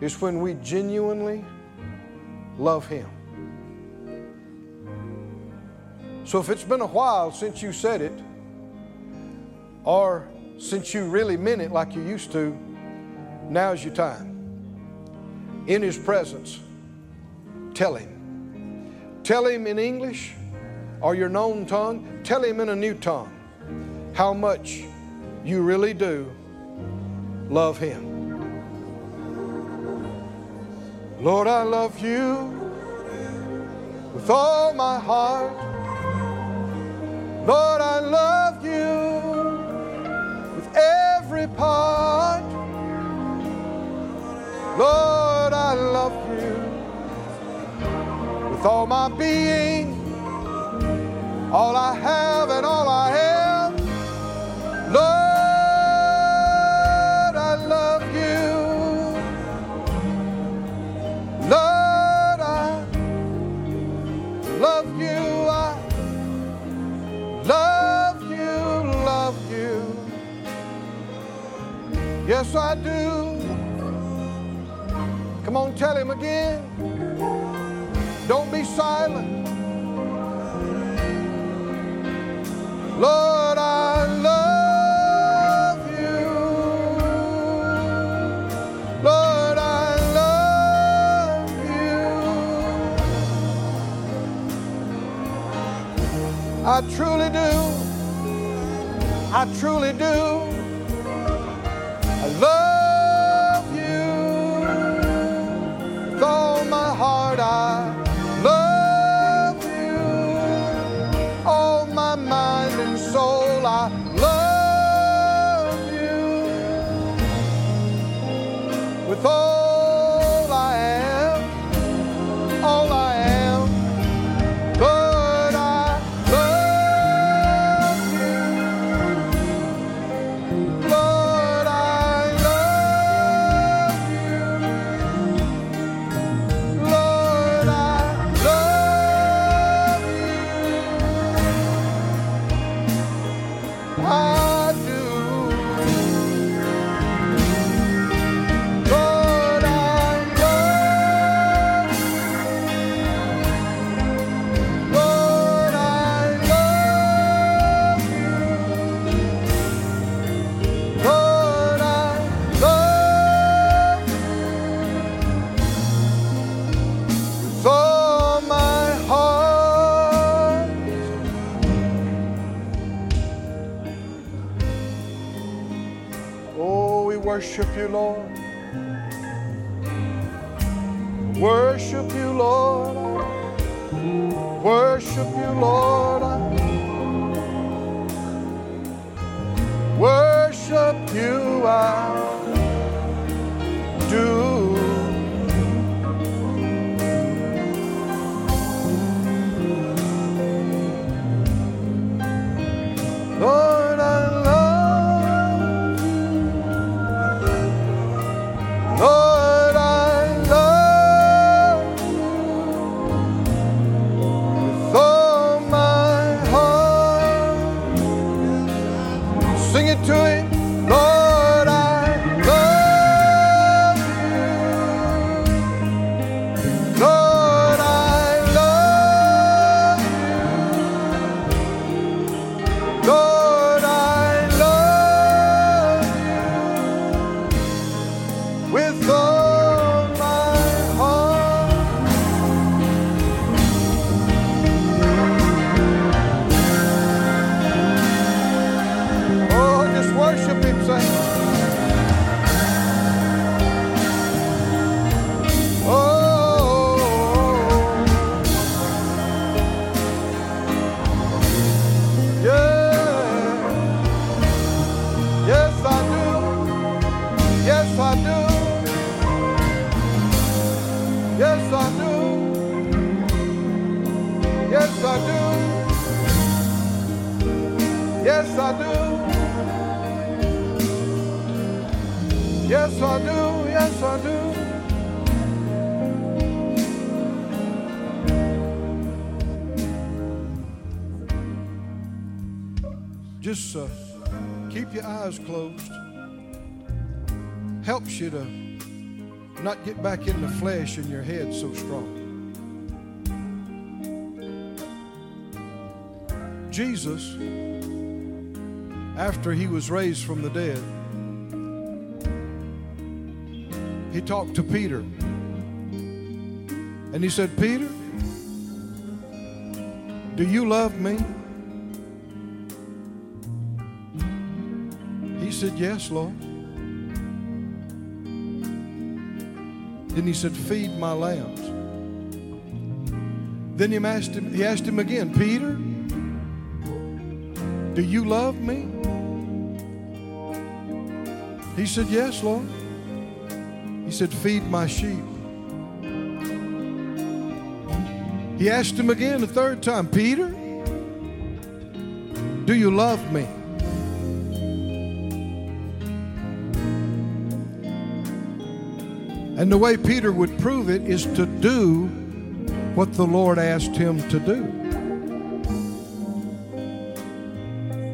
is when we genuinely love Him. So if it's been a while since you said it, or since you really meant it like you used to, now's your time. In His presence, tell Him. Tell Him in English or your known tongue, tell Him in a new tongue how much you really do love Him. Lord, I love you with all my heart. Lord, I love you with every part. Lord, I love you with all my being, all I have and all I am. Lord, Yes, I do. Come on, tell him again. Don't be silent. Lord, I love you. Lord, I love you. I truly do. I truly do. Love worship you, Lord. Worship you, Lord. Worship you, Lord. Worship you, I you to not get back in the flesh and your head so strong. Jesus, after he was raised from the dead, he talked to Peter. And he said, Peter, do you love me? He said, Yes, Lord. Then he said, Feed my lambs. Then he asked him, he asked him again, Peter, do you love me? He said, Yes, Lord. He said, Feed my sheep. He asked him again the third time, Peter, do you love me? And the way Peter would prove it is to do what the Lord asked him to do.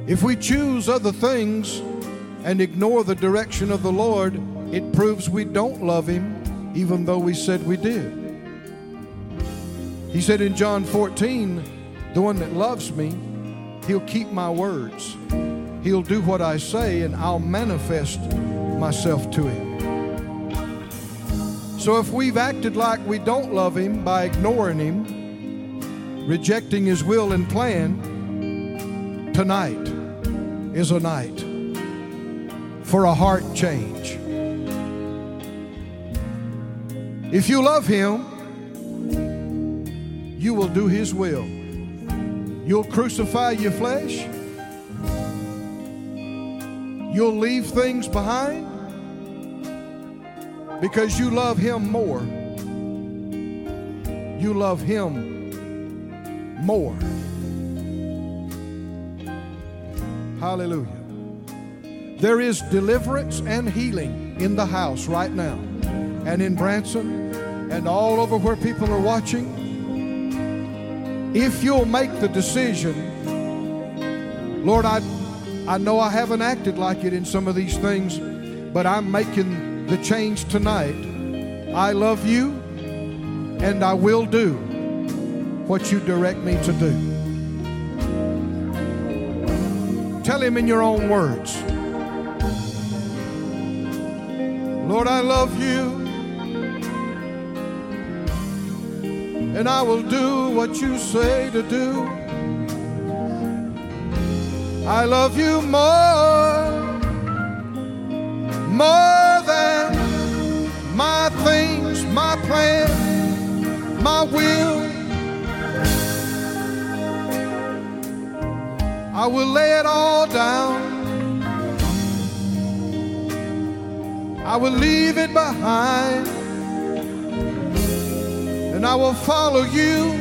If we choose other things and ignore the direction of the Lord, it proves we don't love Him, even though we said we did. He said in John 14, The one that loves me, he'll keep my words. He'll do what I say, and I'll manifest myself to him. So if we've acted like we don't love him by ignoring him, rejecting his will and plan, tonight is a night for a heart change. If you love him, you will do his will. You'll crucify your flesh. You'll leave things behind because you love him more. You love him more. Hallelujah. There is deliverance and healing in the house right now, and in Branson, and all over where people are watching. If you'll make the decision, Lord, I, I know I haven't acted like it in some of these things, but I'm making the change tonight. I love you, and I will do what you direct me to do. Tell him in your own words. Lord, I love you. And I will do what you say to do. I love you more, more my things, my plan, my will. I will lay it all down. I will leave it behind. And I will follow you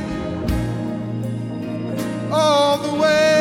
all the way.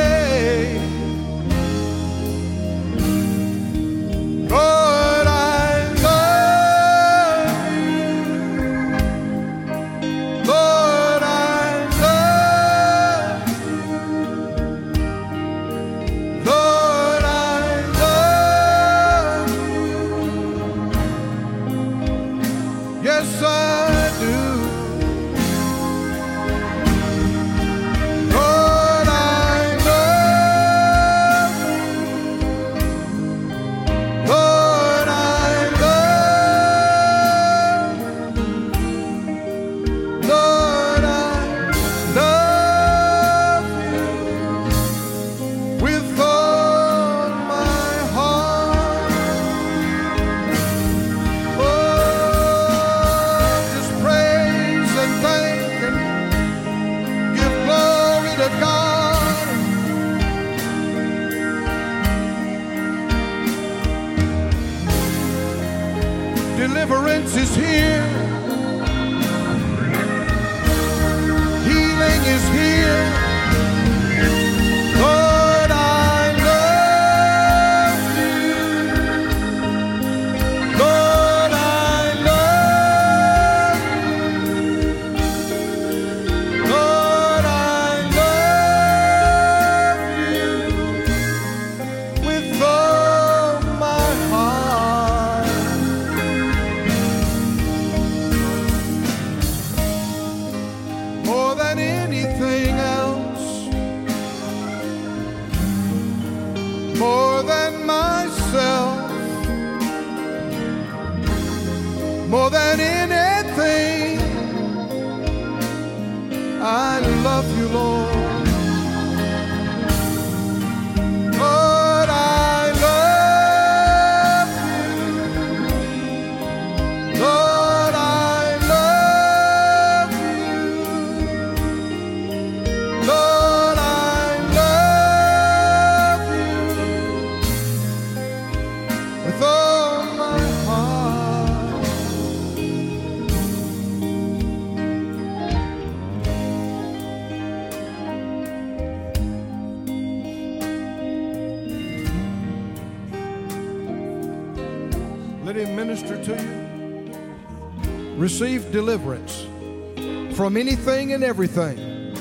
From anything and everything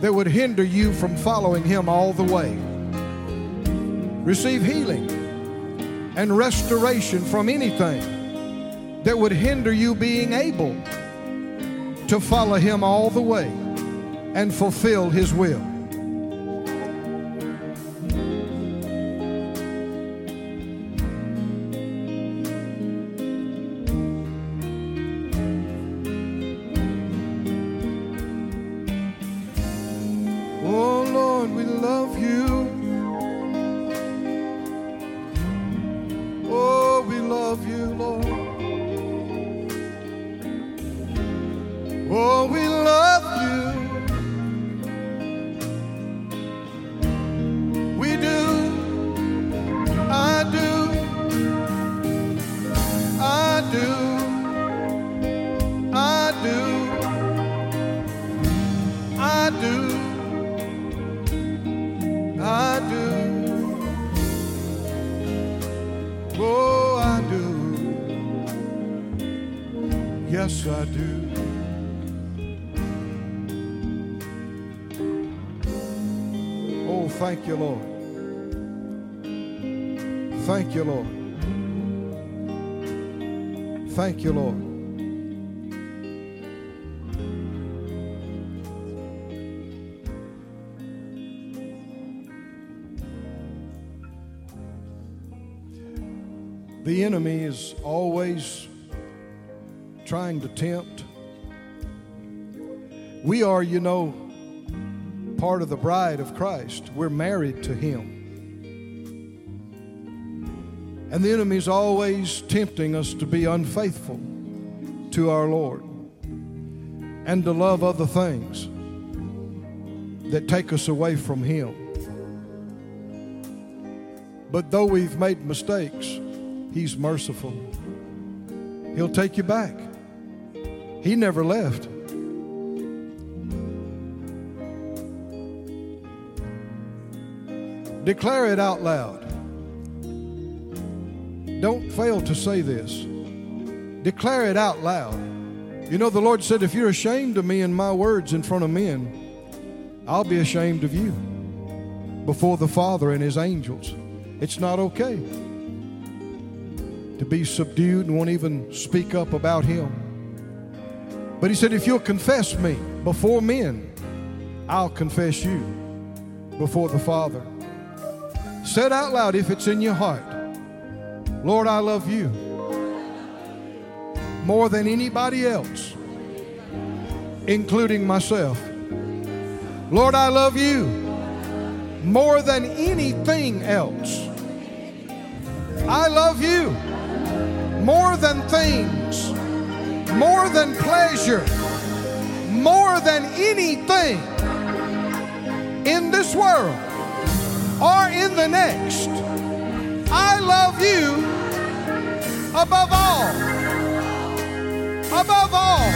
that would hinder you from following Him all the way. Receive healing and restoration from anything that would hinder you being able to follow Him all the way and fulfill His will. Lord, we love you. Thank you, Lord. The enemy is always trying to tempt. We are, you know, part of the bride of Christ. We're married to Him. And the enemy is always tempting us to be unfaithful to our Lord and to love other things that take us away from Him. But though we've made mistakes, He's merciful. He'll take you back. He never left. Declare it out loud. Don't fail to say this. Declare it out loud. You know, the Lord said, If you're ashamed of me and my words in front of men, I'll be ashamed of you before the Father and His angels. It's not okay to be subdued and won't even speak up about Him. But He said, If you'll confess me before men, I'll confess you before the Father. Say it out loud if it's in your heart. Lord, I love you more than anybody else, including myself. Lord, I love you more than anything else. I love you more than things, more than pleasure, more than anything in this world or in the next. I love you above all. Above all.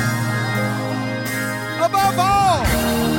Above all.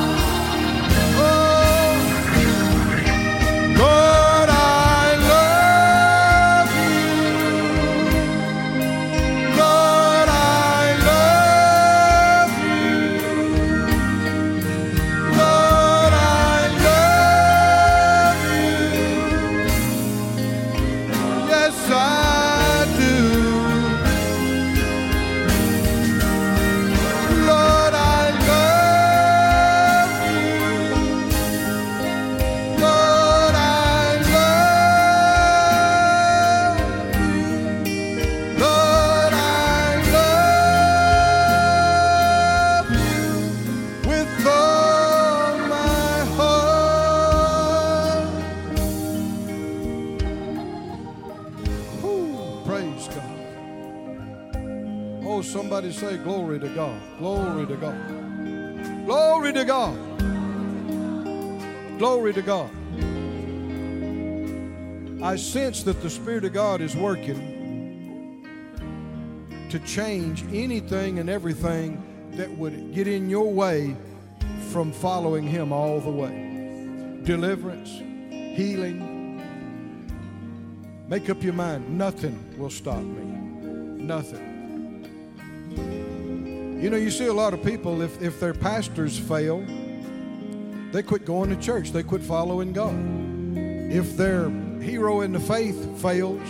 Say, Glory to God. Glory to God. Glory to God. Glory to God. I sense that the Spirit of God is working to change anything and everything that would get in your way from following Him all the way. Deliverance, healing, Make up your mind. Nothing will stop me. Nothing. You know, you see a lot of people, if, if their pastors fail, they quit going to church, they quit following God. If their hero in the faith fails,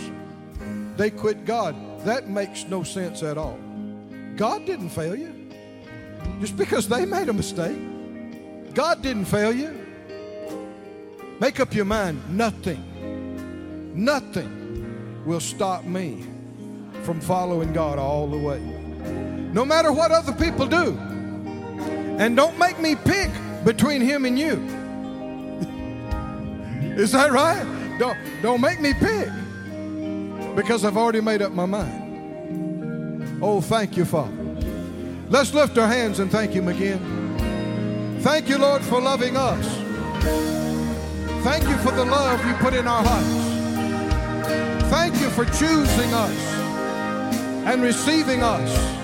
they quit God. That makes no sense at all. God didn't fail you just because they made a mistake. God didn't fail you. Make up your mind nothing, nothing will stop me from following God all the way. No matter what other people do. And don't make me pick between him and you. Is that right? Don't, don't make me pick because I've already made up my mind. Oh, thank you, Father. Let's lift our hands and thank Him again. Thank you, Lord, for loving us. Thank you for the love you put in our hearts. Thank you for choosing us and receiving us.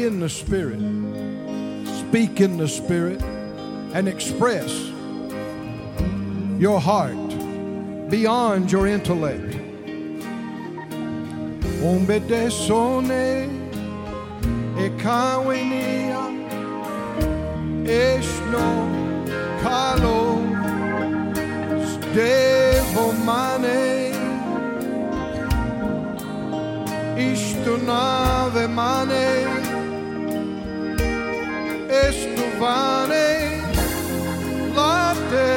In the Spirit, speak in the Spirit, and express your heart beyond your intellect. Mane estuvane late.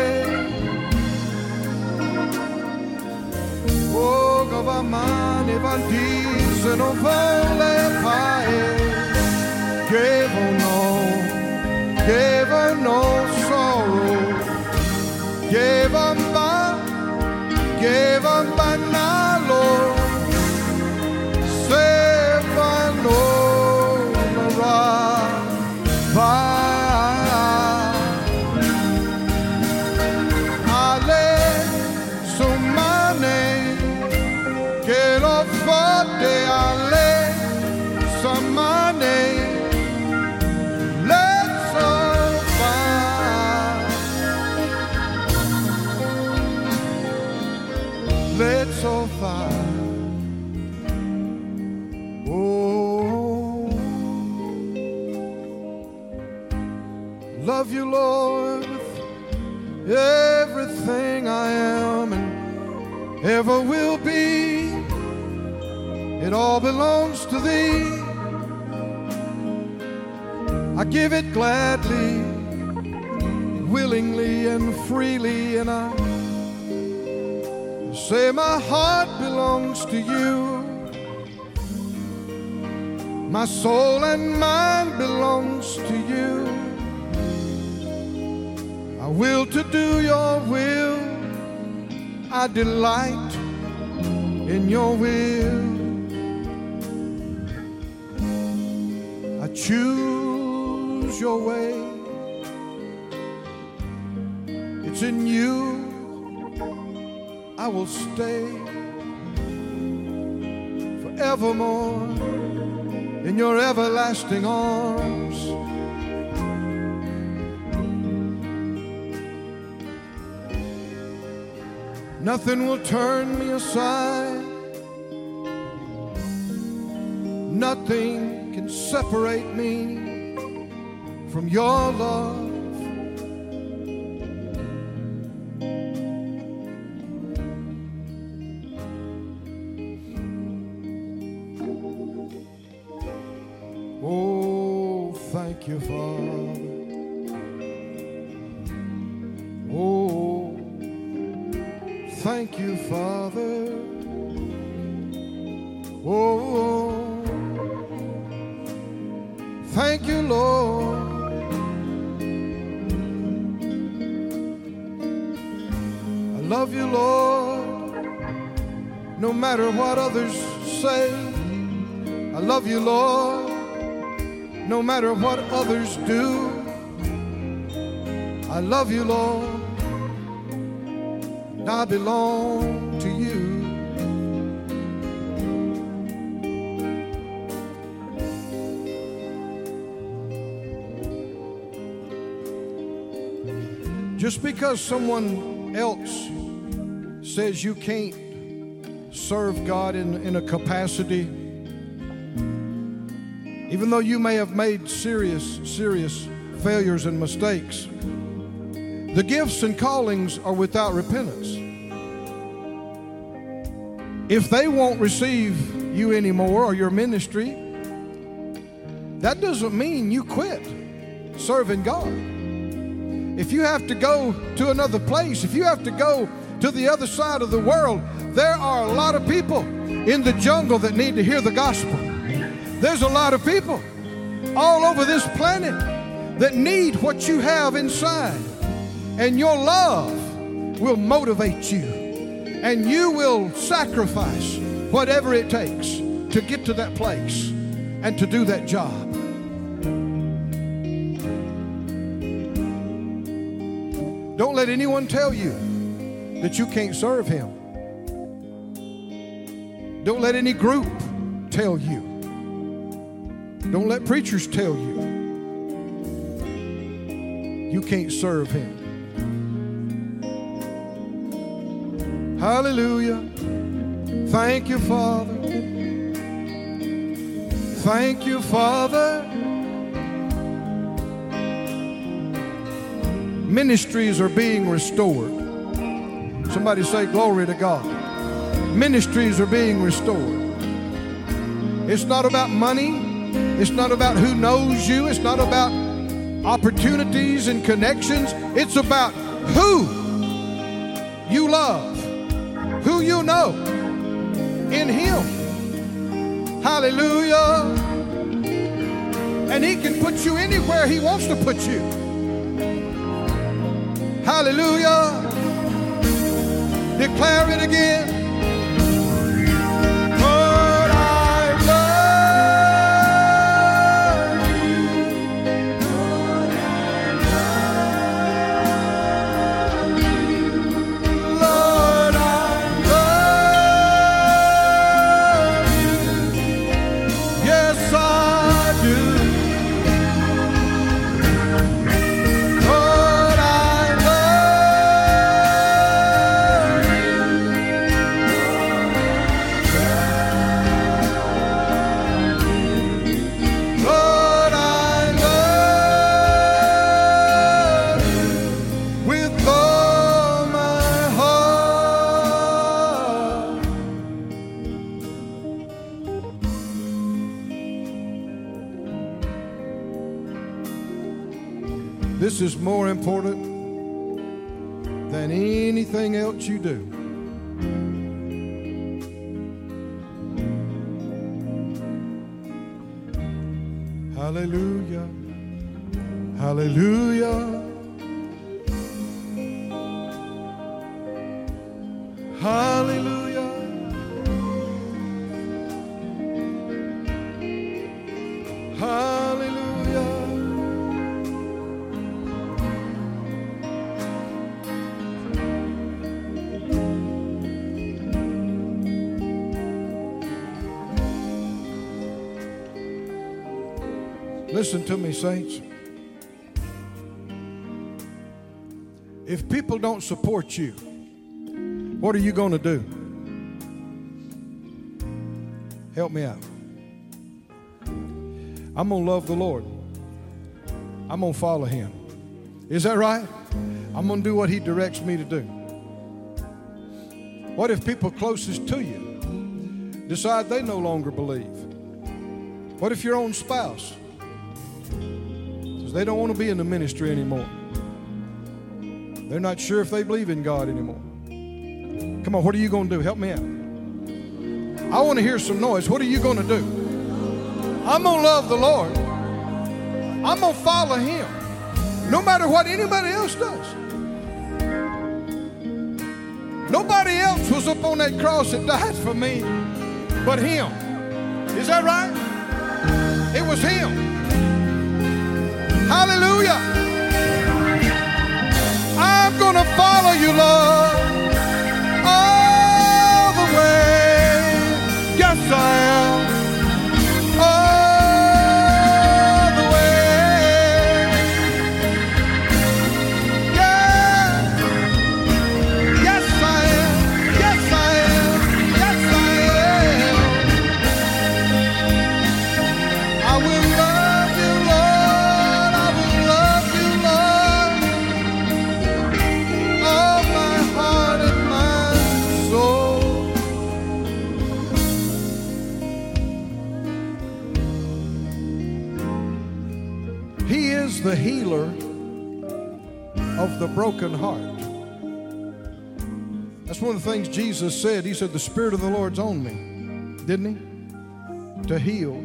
O gavamane vantize non vole pae. Gave no gave no sorrow gave a ba gave a banalo Oh, love you, Lord, with everything I am and ever will be. It all belongs to Thee. I give it gladly, willingly, and freely, and I say my heart belongs to you. My soul and mind belongs to you. I will to do your will. I delight in your will. I choose your way. It's in you I will stay forevermore. In your everlasting arms. Nothing will turn me aside. Nothing can separate me from your love. What others say. I love you, Lord, no matter what others do. I love you, Lord, and I belong to you. Just because someone else says you can't serve God in, in a capacity, even though you may have made serious, serious failures and mistakes, the gifts and callings are without repentance. If they won't receive you anymore or your ministry, that doesn't mean you quit serving God. If you have to go to another place, if you have to go to the other side of the world, there are a lot of people in the jungle that need to hear the gospel. There's a lot of people all over this planet that need what you have inside. And your love will motivate you. And you will sacrifice whatever it takes to get to that place and to do that job. Don't let anyone tell you that you can't serve Him. Don't let any group tell you. Don't let preachers tell you you can't serve Him. Hallelujah. Thank you, Father. Thank you, Father. Ministries are being restored. Somebody say, Glory to God. Ministries are being restored. It's not about money, it's not about who knows you, it's not about opportunities and connections. It's about who you love, who you know in Him. Hallelujah. And He can put you anywhere He wants to put you. Hallelujah. Declare it again. This is more important than anything else you do. Hallelujah. Hallelujah. To me, saints. If people don't support you, what are you going to do? Help me out. I'm going to love the Lord. I'm going to follow him. Is that right? I'm going to do what he directs me to do. What if people closest to you decide they no longer believe? What if your own spouse they don't want to be in the ministry anymore? They're not sure if they believe in God anymore. Come on, what are you going to do? Help me out. I want to hear some noise. What are you going to do? I'm going to love the Lord. I'm going to follow Him no matter what anybody else does. Nobody else was up on that cross that died for me but Him. Is that right? It was Him. Hallelujah. I'm going to follow you, Lord, the broken heart. That's one of the things Jesus said. He said, The Spirit of the Lord's on me, didn't he? To heal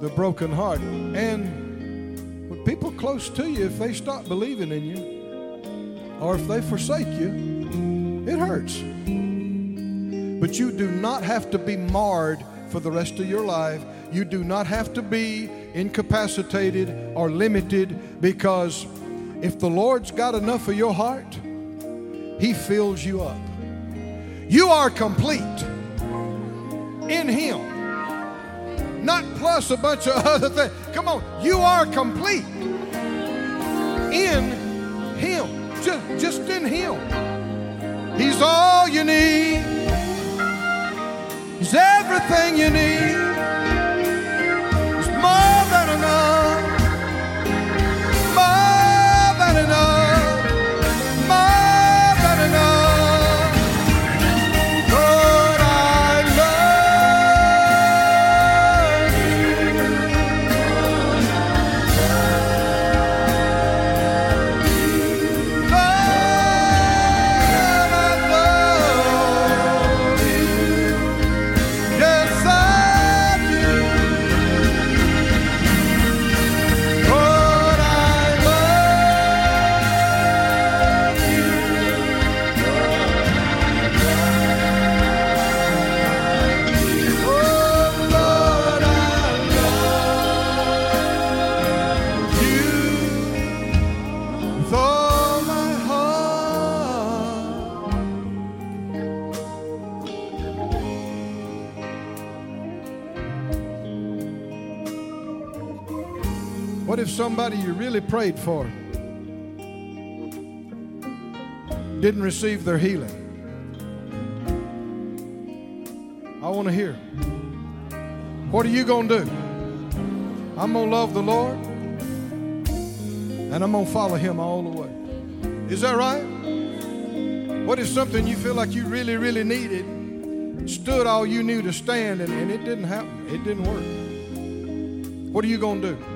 the broken heart. And when people close to you, if they stop believing in you, or if they forsake you, it hurts. But you do not have to be marred for the rest of your life. You do not have to be incapacitated or limited because if the Lord's got enough of your heart, He fills you up. You are complete in Him, not plus a bunch of other things. Come on, you are complete in Him, just, just in Him. He's all you need. He's everything you need. He's more somebody you really prayed for didn't receive their healing? I want to hear. What are you going to do? I'm going to love the Lord and I'm going to follow Him all the way. Is that right? What is something you feel like you really, really needed, stood all you knew to stand, and, and it didn't happen? It didn't work. What are you going to do?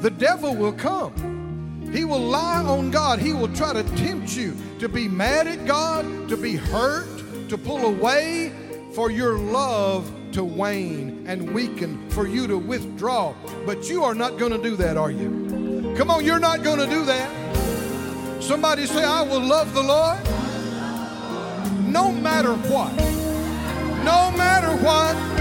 The devil will come. He will lie on God. He will try to tempt you to be mad at God, to be hurt, to pull away, for your love to wane and weaken, for you to withdraw. But you are not going to do that, are you? Come on, you're not going to do that. Somebody say, I will love the Lord no matter what. No matter what.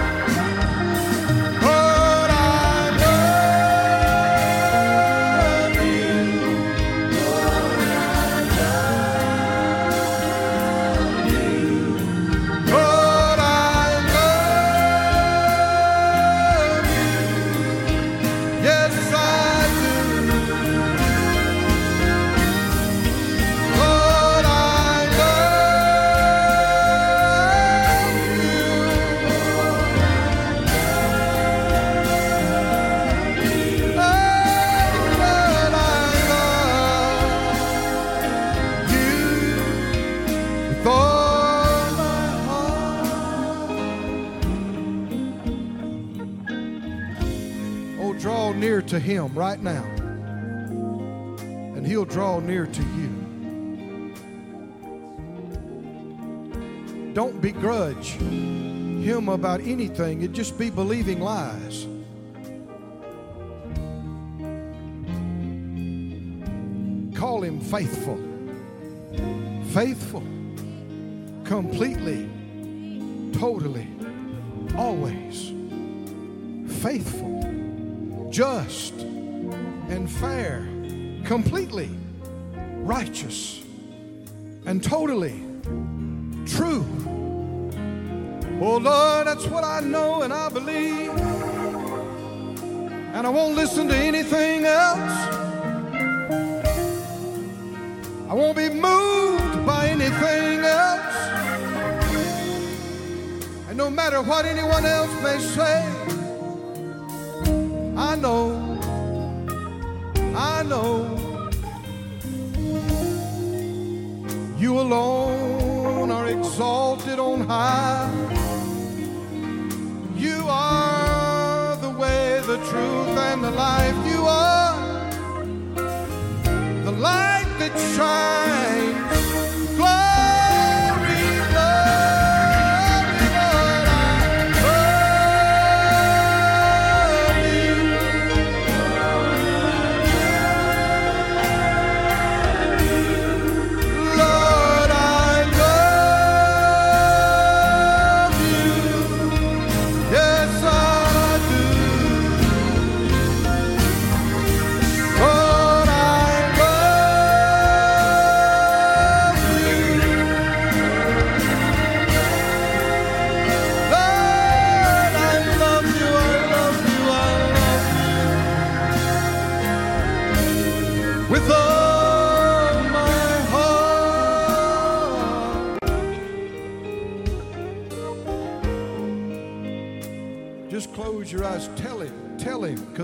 To him right now. And he'll draw near to you. Don't begrudge him about anything. It'd just be believing lies. Call him faithful. Faithful. Completely. Totally. Always. Faithful. Just. And fair. Completely. Righteous. And totally. True. Oh Lord, that's what I know and I believe. And I won't listen to anything else. I won't be moved by anything else. And no matter what anyone else may say, know, I know, you alone are exalted on high. You are the way, the truth, and the life. You are the light that shines.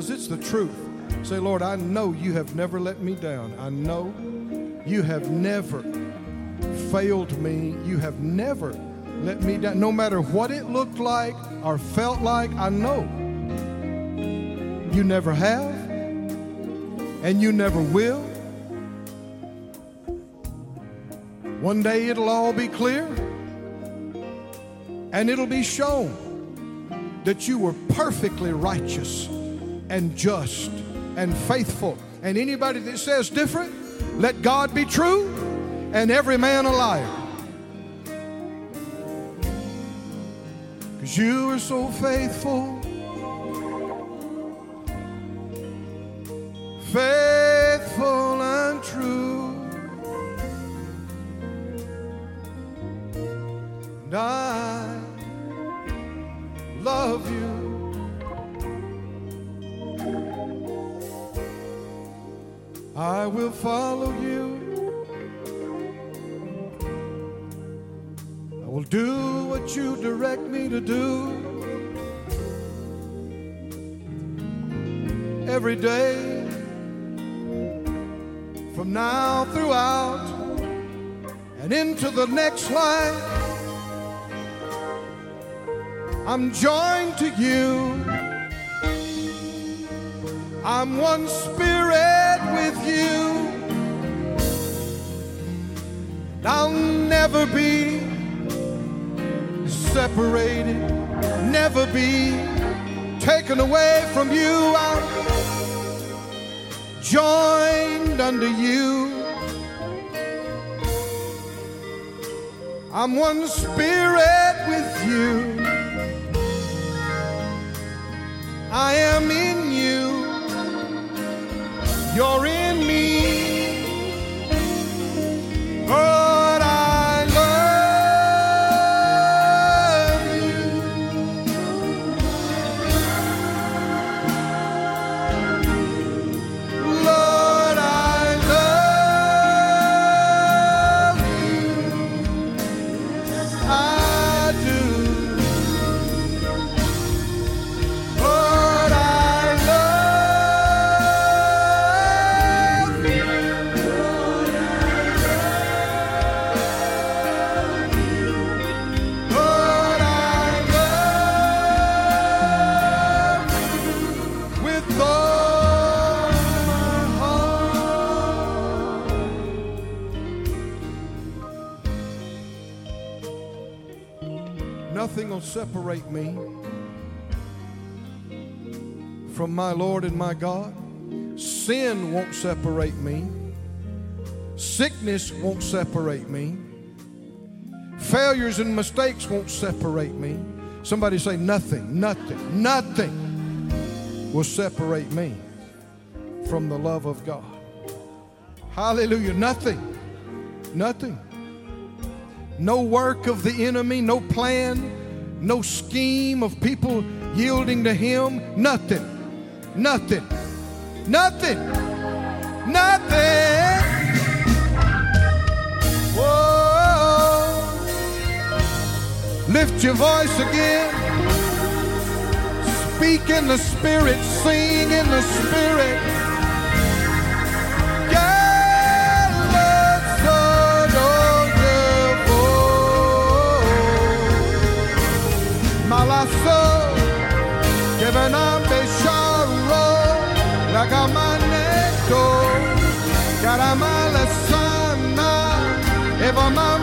Because it's the truth. Say, Lord, I know you have never let me down. I know you have never failed me. You have never let me down. No matter what it looked like or felt like, I know you never have and you never will. One day it'll all be clear and it'll be shown that you were perfectly righteous and just and faithful. And anybody that says different, let God be true and every man a liar. Because you are so faithful, faithful I will follow you. I will do what you direct me to do. Every day, from now throughout and into the next life, I'm joined to you. I'm one spirit you. I'll never be separated, never be taken away from you. I'm joined under you. I'm one spirit with you. I am in. You're in me. Nothing will separate me from my Lord and my God. Sin won't separate me. Sickness won't separate me. Failures and mistakes won't separate me. Somebody say, nothing, nothing, nothing will separate me from the love of God. Hallelujah. Nothing, nothing. No work of the enemy, no plan, no scheme of people yielding to Him. Nothing, nothing, nothing, nothing. Whoa. Lift your voice again. Speak in the Spirit, sing in the Spirit. Malaso, que venambe sharro, la gamaneto, caramala sana, eva mambaco,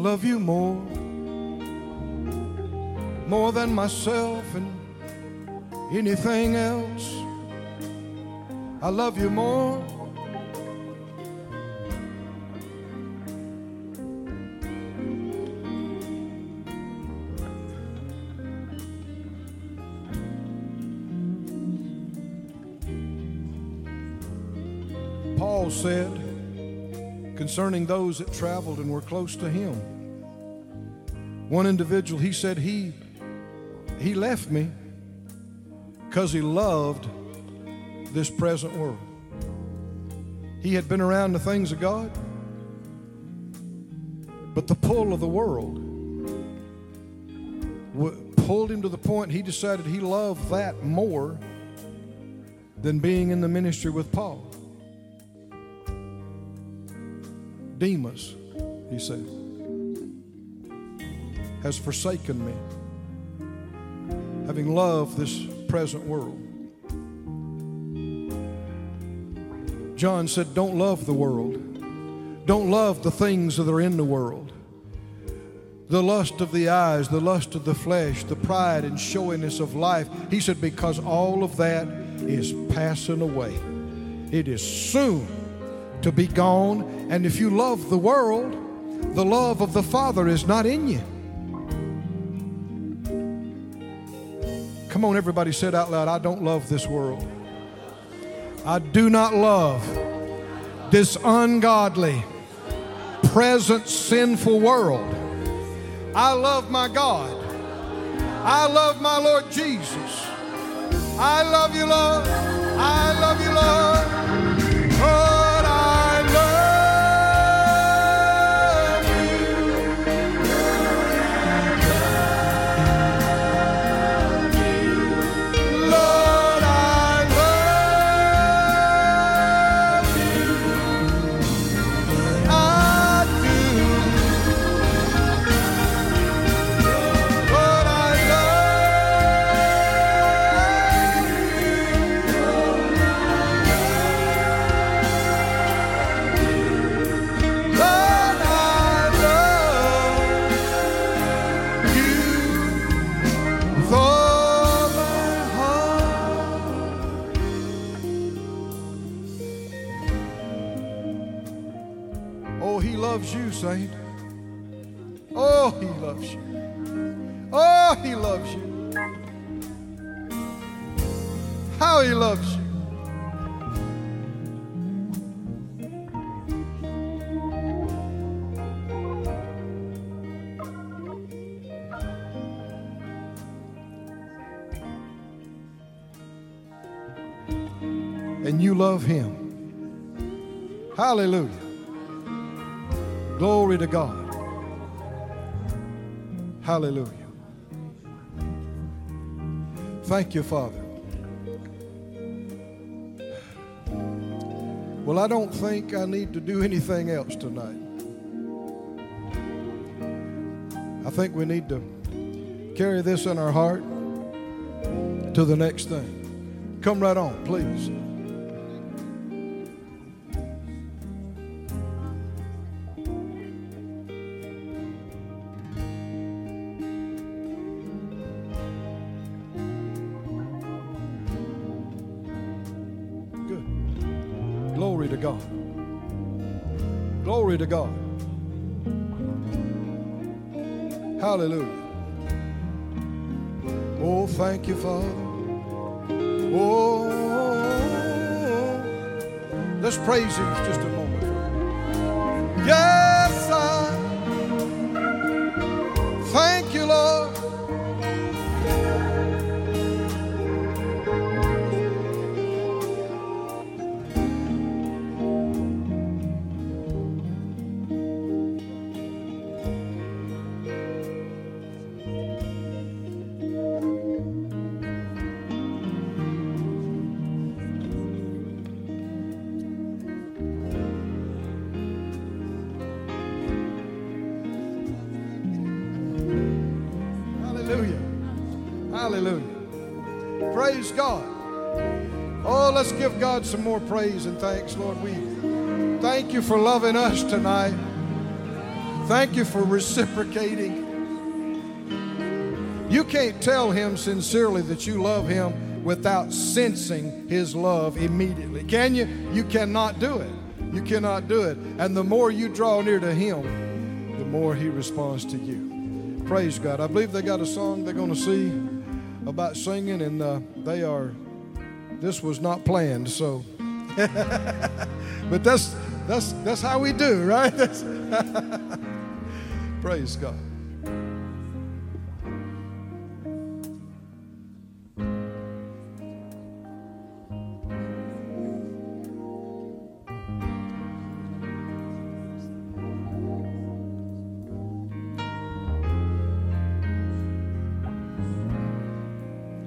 love you more, more than myself and anything else. I love you more. Paul said concerning those that traveled and were close to him. One individual, he said he he left me because he loved this present world. He had been around the things of God, but the pull of the world pulled him to the point he decided he loved that more than being in the ministry with Paul. Demas, he said, has forsaken me, having loved this present world. John said, Don't love the world. Don't love the things that are in the world. The lust of the eyes, the lust of the flesh, the pride and showiness of life. He said, Because all of that is passing away. It is soon to be gone. And if you love the world, the love of the Father is not in you. Come on, everybody, say it out loud. I don't love this world. I do not love this ungodly, present sinful world. I love my God. I love my Lord Jesus. I love you, Lord. I love you. Lord, Hallelujah. Glory to God. Hallelujah. Thank you, Father. Well, I don't think I need to do anything else tonight. I think we need to carry this in our heart to the next thing. Come right on, please. Glory to God. Hallelujah. Oh, thank you, Father. Oh, let's praise Him just a moment. God some more praise and thanks, Lord. We thank you for loving us tonight. Thank you for reciprocating. You can't tell him sincerely that you love him without sensing his love immediately. Can you? You cannot do it. You cannot do it. And the more you draw near to him, the more he responds to you. Praise God. I believe they got a song they're going to see about singing, and uh, they are. This was not planned, so. but that's that's that's how we do, right? Praise God.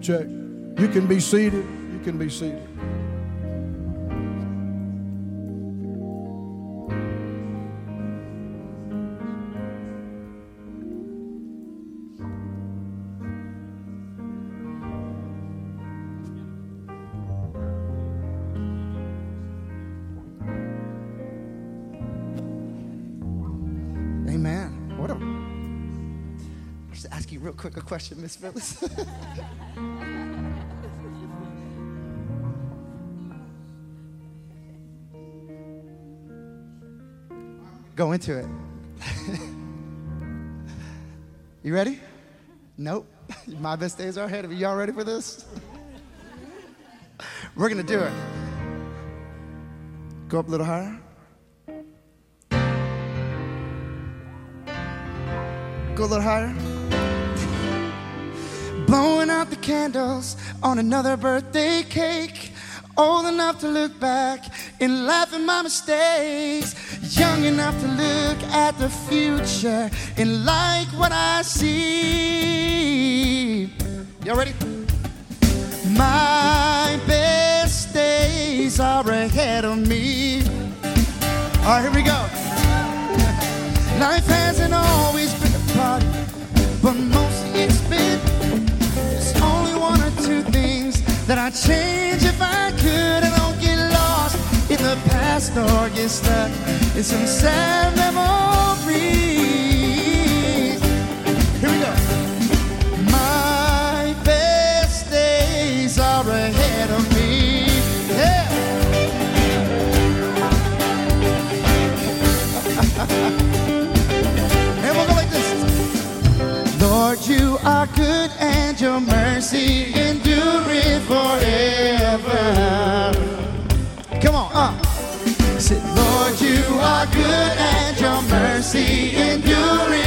Check. You can be seated. Can be seated. Amen. What a. Just ask you real quick a question, Miss Phyllis. Go into it. you ready? Nope. My best days are ahead of you. Y'all ready for this? We're gonna do it. Go up a little higher. Go a little higher. Blowing out the candles on another birthday cake. Old enough to look back and laugh at my mistakes. Young enough to look at the future and like what I see. Y'all ready? My best days are ahead of me. All right, here we go. Life hasn't always been a party, but mostly it's been. There's only one or two things that I'd change if I could. The past or get stuck in some sad memories. Here we go. My best days are ahead of me. Yeah. And we'll go like this. Lord, you are good and your mercy endureth forever. Good and your mercy endureth